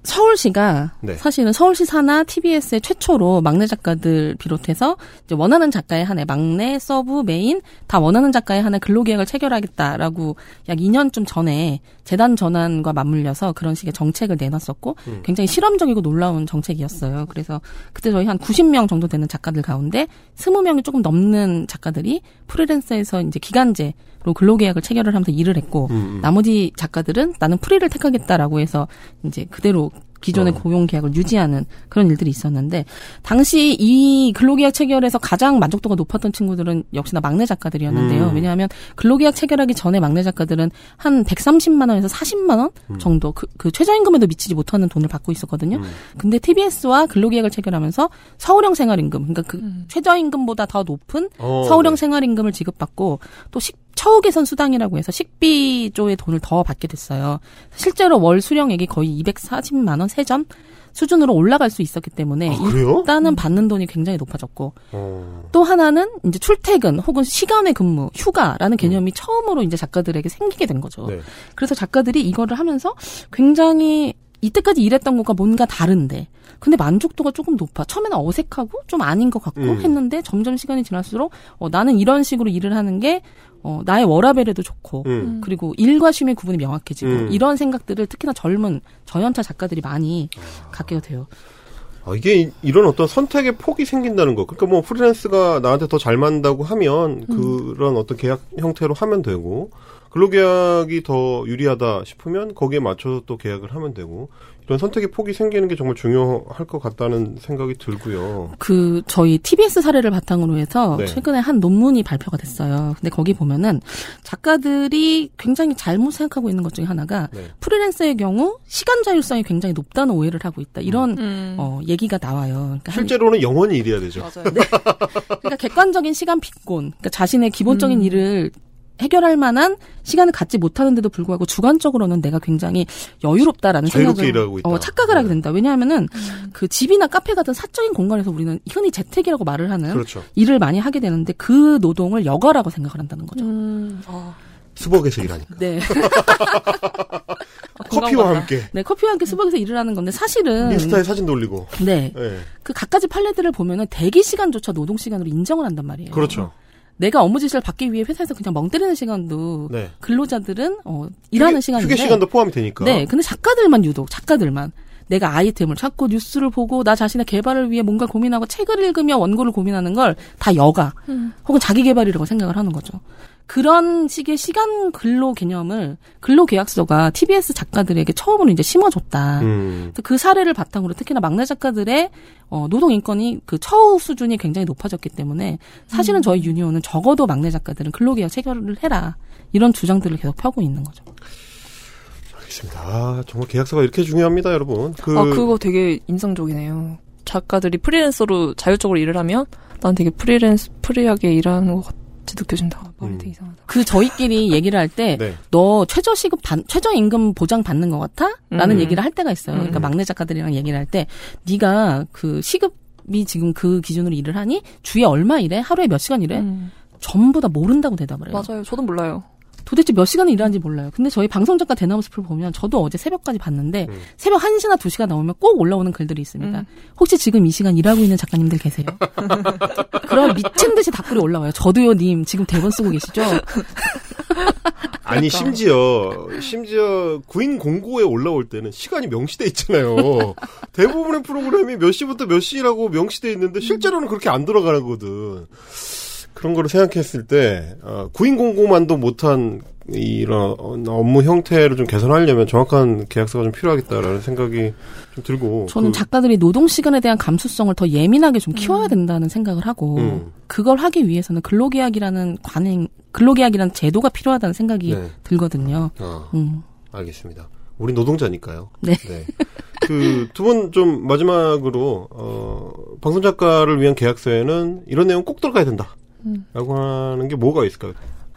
서울시가 네. 사실은 서울시 산하 TBS의 최초로 막내 작가들 비롯해서 이제 원하는 작가에 한해 막내, 서브, 메인 다 원하는 작가에 한해 근로계약을 체결하겠다라고 약 2년쯤 전에 재단 전환과 맞물려서 그런 식의 정책을 내놨었고 음. 굉장히 실험적이고 놀라운 정책이었어요. 그래서 그때 저희 한 90명 정도 되는 작가들 가운데 20명이 조금 넘는 작가들이 프리랜서에서 이제 기간제 로 근로계약을 체결을 하면서 일을 했고 음, 음. 나머지 작가들은 나는 프리를 택하겠다라고 해서 이제 그대로 기존의 어. 고용 계약을 유지하는 그런 일들이 있었는데 당시 이 근로계약 체결에서 가장 만족도가 높았던 친구들은 역시나 막내 작가들이었는데요. 음. 왜냐하면 근로계약 체결하기 전에 막내 작가들은 한 130만 원에서 40만 원 음. 정도 그, 그 최저임금에도 미치지 못하는 돈을 받고 있었거든요. 음. 근데 TBS와 근로계약을 체결하면서 서울형 생활임금, 그러니까 그 음. 최저임금보다 더 높은 어, 서울형 네. 생활임금을 지급받고 또 식, 처우 개선 수당이라고 해서 식비조의 돈을 더 받게 됐어요. 실제로 월 수령액이 거의 240만 원 세전 수준으로 올라갈 수 있었기 때문에 아, 그래요? 일단은 받는 돈이 굉장히 높아졌고 어. 또 하나는 이제 출퇴근 혹은 시간의 근무, 휴가라는 개념이 처음으로 이제 작가들에게 생기게 된 거죠. 네. 그래서 작가들이 이거를 하면서 굉장히 이때까지 일했던 것과 뭔가 다른데 근데 만족도가 조금 높아. 처음에는 어색하고 좀 아닌 것 같고 음. 했는데 점점 시간이 지날수록 어, 나는 이런 식으로 일을 하는 게 어, 나의 워라벨에도 좋고 음. 그리고 일과 쉼의 구분이 명확해지고 음. 이런 생각들을 특히나 젊은 저연차 작가들이 많이 갖게 돼요. 아, 이게 이- 이런 어떤 선택의 폭이 생긴다는 거. 그러니까 뭐 freelance가 나한테 더 잘 맞는다고 하면 그런 어떤 계약 형태로 하면 되고 근로계약이 더 유리하다 싶으면 거기에 맞춰서 또 계약을 하면 되고 이런 선택의 폭이 생기는 게 정말 중요할 것 같다는 생각이 들고요. 그 저희 TBS 사례를 바탕으로 해서 네. 최근에 한 논문이 발표가 됐어요. 근데 거기 보면은 작가들이 굉장히 잘못 생각하고 있는 것 중에 하나가 네. 프리랜서의 경우 시간 자율성이 굉장히 높다는 오해를 하고 있다. 이런 음. 어, 얘기가 나와요. 그러니까, 한- 실제로는 영원히 일해야 되죠. 맞아요. 그러니까 객관적인 시간 빈곤, 그러니까 자신의 기본적인 음. 일을 해결할 만한 시간을 갖지 못하는데도 불구하고 주관적으로는 내가 굉장히 여유롭다라는 자유롭게 생각을 일하고 있다. 어, 착각을 하게 네. 된다. 왜냐하면은 그 집이나 카페 같은 사적인 공간에서 우리는 흔히 재택이라고 말을 하는 그렇죠. 일을 많이 하게 되는데 그 노동을 여가라고 생각을 한다는 거죠. 음. 아, 수복에서 일하니까. 네. 커피와 공감간다. 함께 네, 커피와 함께 수박에서 일을 하는 건데 사실은 인스타에 사진 돌리고. 네. 예. 그 갖가지 판례들을 보면은 대기 시간조차 노동 시간으로 인정을 한단 말이에요. 그렇죠. 내가 업무 지시를 받기 위해 회사에서 그냥 멍 때리는 시간도 네. 근로자들은 어, 일하는 휴게, 시간인데 휴게 시간도 포함이 되니까. 네, 근데 작가들만 유독 작가들만 내가 아이템을 찾고 뉴스를 보고 나 자신의 개발을 위해 뭔가 고민하고 책을 읽으며 원고를 고민하는 걸 다 여가 혹은 자기 개발이라고 생각을 하는 거죠. 그런 식의 시간 근로 개념을 근로 계약서가 TBS 작가들에게 처음으로 이제 심어줬다. 음. 그 사례를 바탕으로 특히나 막내 작가들의 어, 노동 인권이 그 처우 수준이 굉장히 높아졌기 때문에 사실은 저희 유니온은 적어도 막내 작가들은 근로계약 체결을 해라 이런 주장들을 계속 펴고 있는 거죠. 알겠습니다. 아, 정말 계약서가 이렇게 중요합니다, 여러분. 그, 아, 그거 되게 인상적이네요. 작가들이 프리랜서로 자율적으로 일을 하면 난 되게 freelance, free하게 일하는 것 같 이 느껴진다. 말이 음. 되게 이상하다. 그 저희끼리 얘기를 할때 네. 너 최저 시급 반, 최저 임금 보장 받는 것 같아? 라는 음. 얘기를 할 때가 있어요. 그러니까 음. 막내 작가들이랑 얘기를 할 때 네가 그 시급이 지금 그 기준으로 일을 하니 주에 얼마 일해? 하루에 몇 시간 일해? 음. 전부 다 모른다고 대답을 해요. 맞아요. 저도 몰라요. 도대체 몇 시간을 일하는지 몰라요. 근데 저희 방송작가 대나무 숲을 보면 저도 어제 새벽까지 봤는데 음. 새벽 1시나 2시가 나오면 꼭 올라오는 글들이 있습니다. 음. 혹시 지금 이 시간 일하고 있는 작가님들 계세요? 그럼 미친 듯이 답글이 올라와요. 저도요, 님. 지금 대본 쓰고 계시죠? 아니 심지어 심지어 구인 공고에 올라올 때는 시간이 명시돼 있잖아요. 대부분의 프로그램이 몇 시부터 몇 시라고 명시돼 있는데 실제로는 그렇게 안 돌아가거든. 그런 거를 생각했을 때 어, 구인 공고만도 못한 이런 업무 형태를 좀 개선하려면 정확한 계약서가 좀 필요하겠다라는 생각이 좀 들고 저는 그- 작가들이 노동 시간에 대한 감수성을 더 예민하게 좀 키워야 된다는 생각을 하고 음. 그걸 하기 위해서는 근로계약이라는 관행, 근로계약이라는 제도가 필요하다는 생각이 네. 들거든요. 어, 음. 알겠습니다. 우리 노동자니까요. 네. 그 두 분 좀 마지막으로 어, 방송 작가를 위한 계약서에는 이런 내용 꼭 들어가야 된다. 음. 라고 하는 게 뭐가 있을까요?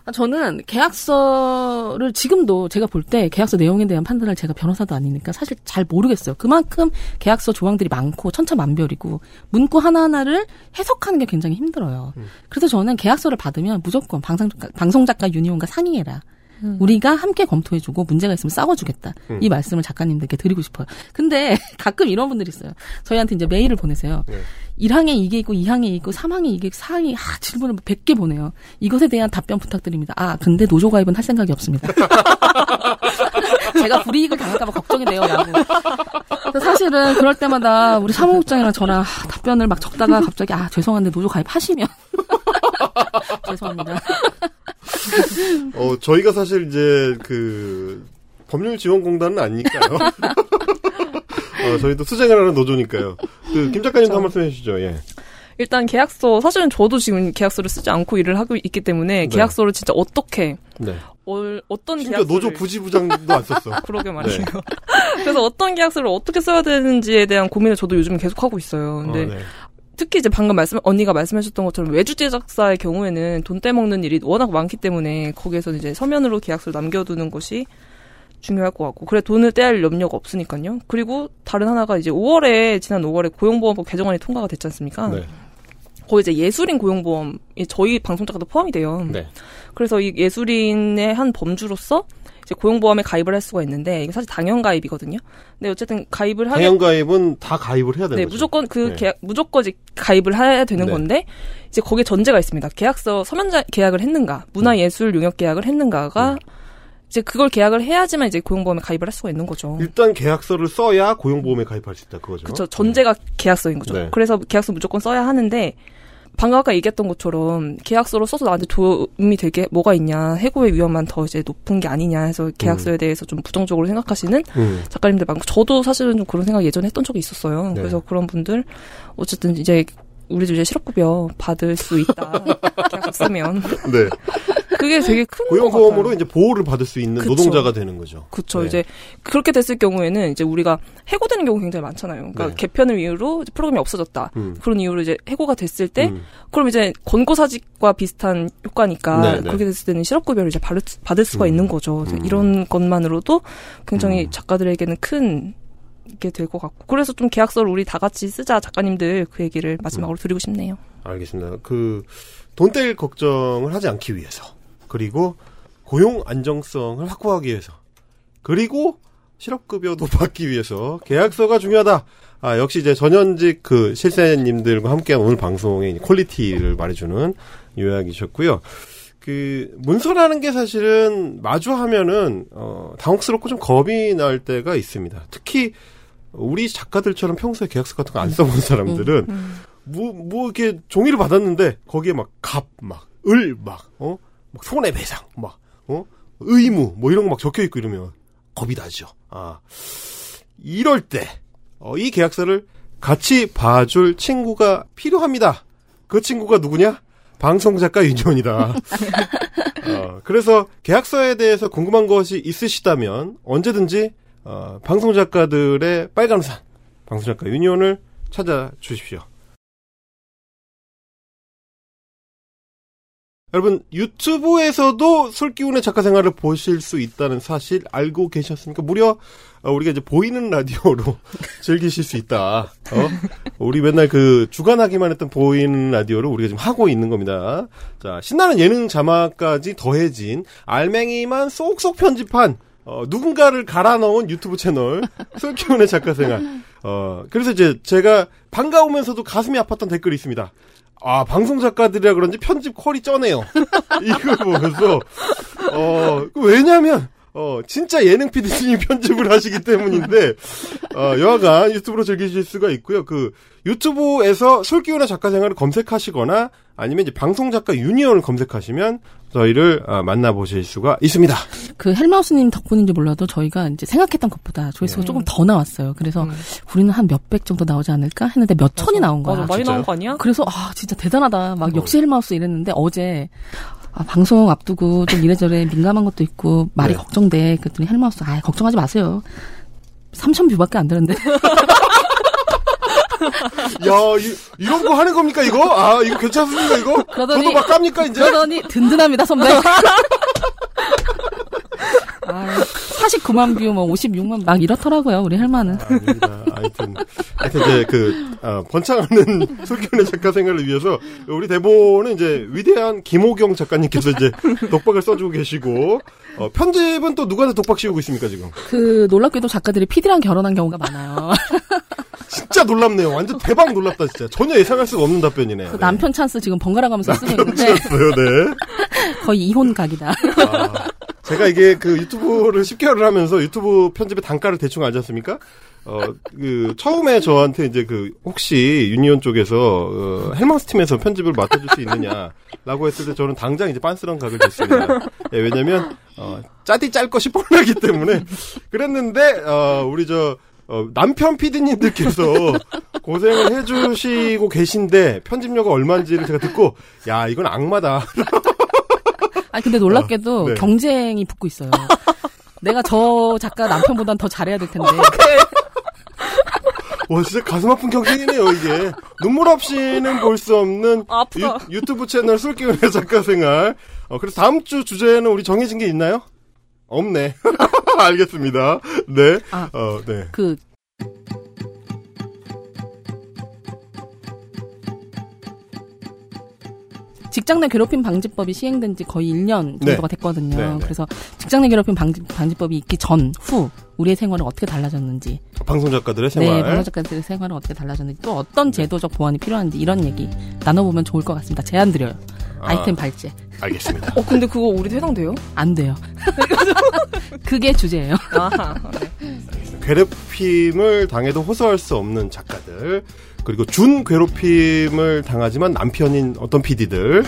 아, 저는 계약서를 지금도 제가 볼 때 계약서 내용에 대한 판단을 제가 변호사도 아니니까 사실 잘 모르겠어요. 그만큼 계약서 조항들이 많고 천차만별이고 문구 하나하나를 해석하는 게 굉장히 힘들어요. 음. 그래서 저는 계약서를 받으면 무조건 방송작가, 방송작가 유니온과 상의해라. 음. 우리가 함께 검토해주고 문제가 있으면 싸워주겠다. 음. 이 말씀을 작가님들께 드리고 싶어요. 근데 가끔 이런 분들이 있어요. 저희한테 이제 메일을 보내세요. 네. 1항에 이게 있고 2항에 있고 3항에 이게 있고 4항에 아, 질문을 100개 보내요. 이것에 대한 답변 부탁드립니다. 아, 근데 노조 가입은 할 생각이 없습니다. 제가 불이익을 당할까봐 걱정이 돼요, 라고. 사실은 그럴 때마다 우리 사무국장이랑 저랑 아, 답변을 막 적다가 갑자기 아, 죄송한데 노조 가입하시면. 죄송합니다. 어, 저희가 사실 이제 그 법률지원공단은 아니니까요. 어, 저희도 수쟁을 하는 노조니까요. 그 김 작가님도 한 말씀 해주시죠. 예. 일단 계약서, 사실은 저도 지금 계약서를 쓰지 않고 일을 하고 있기 때문에 네. 계약서를 진짜 어떻게, 네. 어, 어떤 계약서를. 노조 부지부장도 안 썼어. 그러게 말이에요. 그래서 어떤 계약서를 어떻게 써야 되는지에 대한 고민을 저도 요즘 계속 하고 있어요. 근데 어, 네. 특히 이제 방금 말씀 언니가 말씀하셨던 것처럼 외주 제작사의 경우에는 돈 떼먹는 일이 워낙 많기 때문에 거기에서 이제 서면으로 계약서를 남겨두는 것이 중요할 것 같고 그래 돈을 떼할 염려가 없으니까요. 그리고 다른 하나가 이제 5월에 지난 5월에 고용보험법 개정안이 통과가 됐지 않습니까? 네. 거기 이제 예술인 고용보험이 저희 방송 작가도 포함이 돼요. 네. 그래서 이 예술인의 한 범주로서 이제 고용보험에 가입을 할 수가 있는데 이게 사실 당연 가입이거든요. 근데 어쨌든 가입을 하게 당연 가입은 다 가입을 해야 되는 네, 거죠. 무조건 그 네. 계약 무조건 이제 가입을 해야 되는 네. 건데 이제 거기에 전제가 있습니다. 계약서 서면 자- 계약을 했는가, 문화예술 용역 계약을 했는가가 음. 이제 그걸 계약을 해야지만 이제 고용보험에 가입을 할 수가 있는 거죠. 일단 계약서를 써야 고용보험에 가입할 수 있다 그거죠. 그렇죠. 전제가 계약서인 거죠. 네. 그래서 계약서 무조건 써야 하는데 방금 아까 얘기했던 것처럼 계약서로 써서 나한테 도움이 되게 뭐가 있냐 해고의 위험만 더 이제 높은 게 아니냐 해서 계약서에 대해서 좀 부정적으로 생각하시는 음. 작가님들 많고 저도 사실은 좀 그런 생각 예전에 했던 적이 있었어요. 네. 그래서 그런 분들 어쨌든 이제 우리도 이제 실업급여 받을 수 있다. 계약서 쓰면 네. 그게 되게 큰거 고용보험으로. 이제 보호를 받을 수 있는 그쵸. 노동자가 되는 거죠. 그쵸. 네. 이제 그렇게 됐을 경우에는 이제 우리가 해고되는 경우 굉장히 많잖아요. 그러니까 네. 개편을 이유로 프로그램이 없어졌다. 음. 그런 이유로 이제 해고가 됐을 때 음. 그럼 이제 권고사직과 비슷한 효과니까 네, 네. 그렇게 됐을 때는 실업급여를 이제 받을, 수가 음. 있는 거죠. 음. 이런 것만으로도 굉장히 음. 작가들에게는 큰 게 될 것 같고 그래서 좀 계약서를 우리 다 같이 쓰자 작가님들 그 얘기를 음. 마지막으로 드리고 싶네요. 알겠습니다. 그돈뗄 걱정을 하지 않기 위해서 그리고 고용 안정성을 확보하기 위해서 그리고 실업급여도 받기 위해서 계약서가 중요하다. 아 역시 이제 전현직 그 실세님들과 함께한 오늘 방송의 quality를 말해주는 요약이셨고요. 그 문서라는 게 사실은 마주하면은 어 당혹스럽고 좀 겁이 날 때가 있습니다. 특히 우리 작가들처럼 평소에 계약서 같은 거 안 써본 사람들은 뭐, 뭐, 이렇게 종이를 받았는데, 거기에 막, 갑, 막, 을, 막, 어? 막 손해배상, 막, 어? 의무, 뭐 이런 거 막 적혀 있고 이러면, 겁이 나죠. 아. 이럴 때, 어, 이 계약서를 같이 봐줄 친구가 필요합니다. 그 친구가 누구냐? 방송 작가 윤현이다. 어, 그래서 계약서에 대해서 궁금한 것이 있으시다면, 언제든지, 어, 방송 작가들의 빨간 우산, 방송 작가 유니온을 찾아주십시오. 여러분 유튜브에서도 술기운의 작가 생활을 보실 수 있다는 사실 알고 계셨습니까? 무려 어, 우리가 이제 보이는 라디오로 즐기실 수 있다. 어? 우리 맨날 그 주간하기만 했던 보이는 라디오를 우리가 지금 하고 있는 겁니다. 자 신나는 예능 자막까지 더해진 알맹이만 쏙쏙 편집한 어, 누군가를 갈아 넣은 유튜브 채널 술기운의 작가 생활. 어 그래서 이제 제가 반가우면서도 가슴이 아팠던 댓글이 있습니다. 아, 방송 작가들이라 그런지 편집 퀄이 쩌네요. 이걸 보면서, 어, 그 왜냐면, 어, 진짜 예능 PD님이 편집을 하시기 때문인데, 어, 여하간 유튜브로 즐기실 수가 있고요. 그, 유튜브에서 솔기훈의 작가 생활을 검색하시거나, 아니면 이제 방송 작가 유니온을 검색하시면, 저희를 아, 만나보실 수가 있습니다. 그 헬마우스님 덕분인지 몰라도 저희가 이제 생각했던 것보다 조회수가 네. 조금 더 나왔어요. 그래서 음. 우리는 한 몇백 정도 나오지 않을까 했는데 몇 천이 나온 거야. 맞아, 많이 진짜요? 나온 거 아니야? 그래서 아 진짜 대단하다. 어. 막 역시 헬마우스 이랬는데 어제 아, 방송 앞두고 좀 이래저래 민감한 것도 있고 말이 네. 걱정돼. 그랬더니 헬마우스 아 걱정하지 마세요. 3천 view밖에 안 되는데 야, 이, 런 거 하는 겁니까, 이거? 아, 이거 괜찮습니까, 이거? 그러더니- 저도 막 깝니까, 이제? 그러더니 든든합니다 선배. 아, 49만 view, 뭐 56만 막 이렇더라고요 우리 헬마는. 아닙니다. 하여튼, 하여튼 이제 그, 아, 번창하는 술기운의 작가 생활을 위해서, 우리 대본은 이제 위대한 김호경 작가님께서 이제 독박을 써주고 계시고, 어, 편집은 또 누구한테 독박 씌우고 있습니까, 지금? 그 놀랍게도 작가들이 PD랑 결혼한 경우가 많아요. 진짜 놀랍네요. 완전 대박 놀랍다, 진짜. 전혀 예상할 수가 없는 답변이네요. 그 남편 찬스 지금 번갈아 가면서 쓰고 있는데 였어요 네. 거의 이혼 각이다. 아, 제가 이게 그 유튜브를 10개월을 하면서 유튜브 편집의 단가를 대충 알지 않습니까? 어, 그, 처음에 저한테 이제 그, 혹시 유니온 쪽에서, 어, 헬마우스 팀에서 편집을 맡아줄 수 있느냐라고 했을 때 저는 당장 이제 빤스런 각을 줬습니다. 예, 왜냐면, 어, 짜디 짤 것이 뻔하기 때문에. 그랬는데, 어, 우리 저, 어, 남편 피디님들께서 고생을 해주시고 계신데, 편집료가 얼마인지를 제가 듣고, 야, 이건 악마다. 아니 근데 놀랍게도 아, 네. 경쟁이 붙고 있어요. 내가 저 작가 남편보단 더 잘해야 될 텐데. 와, 진짜 가슴 아픈 경쟁이네요, 이게. 눈물 없이는 볼 수 없는 아. 유, 튜브 채널 술기운의 작가 생활. 어, 그래서 다음 주 주제는 우리 정해진 게 있나요? 없네. 알겠습니다. 네. 아. 어, 네. 그 직장 내 괴롭힘 방지법이 시행된 지 거의 1년 정도가 네. 됐거든요. 네, 네. 그래서 직장 내 괴롭힘 방지, 방지법이 있기 전, 후 우리의 생활은 어떻게 달라졌는지, 방송 작가들의 생활. 네, 방송 작가들의 생활은 어떻게 달라졌는지, 또 어떤 제도적 보완이 필요한지 이런 얘기 나눠보면 좋을 것 같습니다. 제안 드려요. 아. 아이템 발제. 알겠습니다. 어, 근데 그거 우리 해당돼요? 안 돼요. 그게 주제예요. 아하. 괴롭힘을 당해도 호소할 수 없는 작가들 그리고 준 괴롭힘을 당하지만 남편인 어떤 PD들과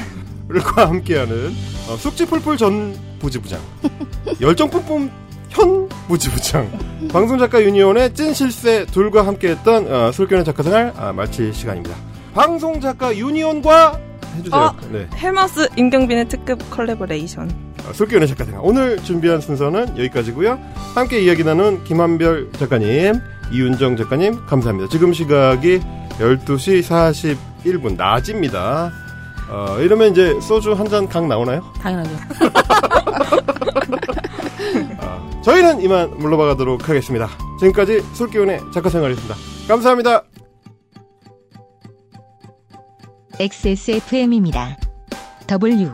함께하는 어, 숙취 풀풀 전 부지부장 열정 뿜뿜 현 부지부장 방송작가 유니온의 찐 실세 둘과 함께했던 어, 술기운의 작가생활 아, 마칠 시간입니다. 방송작가 유니온과 해주세요. 아. 네. 헬마우스 임경빈의 특급 컬래버레이션. 어, 술기운의 작가생활. 오늘 준비한 순서는 여기까지고요 함께 이야기 나눈 김한별 작가님, 이윤정 작가님, 감사합니다. 지금 시각이 12시 41분, 낮입니다. 어, 이러면 이제 소주 한잔각 나오나요? 당연하죠. 어, 저희는 이만 물러봐 가도록 하겠습니다. 지금까지 술기운의 작가생활이었습니다. 감사합니다. XSFM입니다. W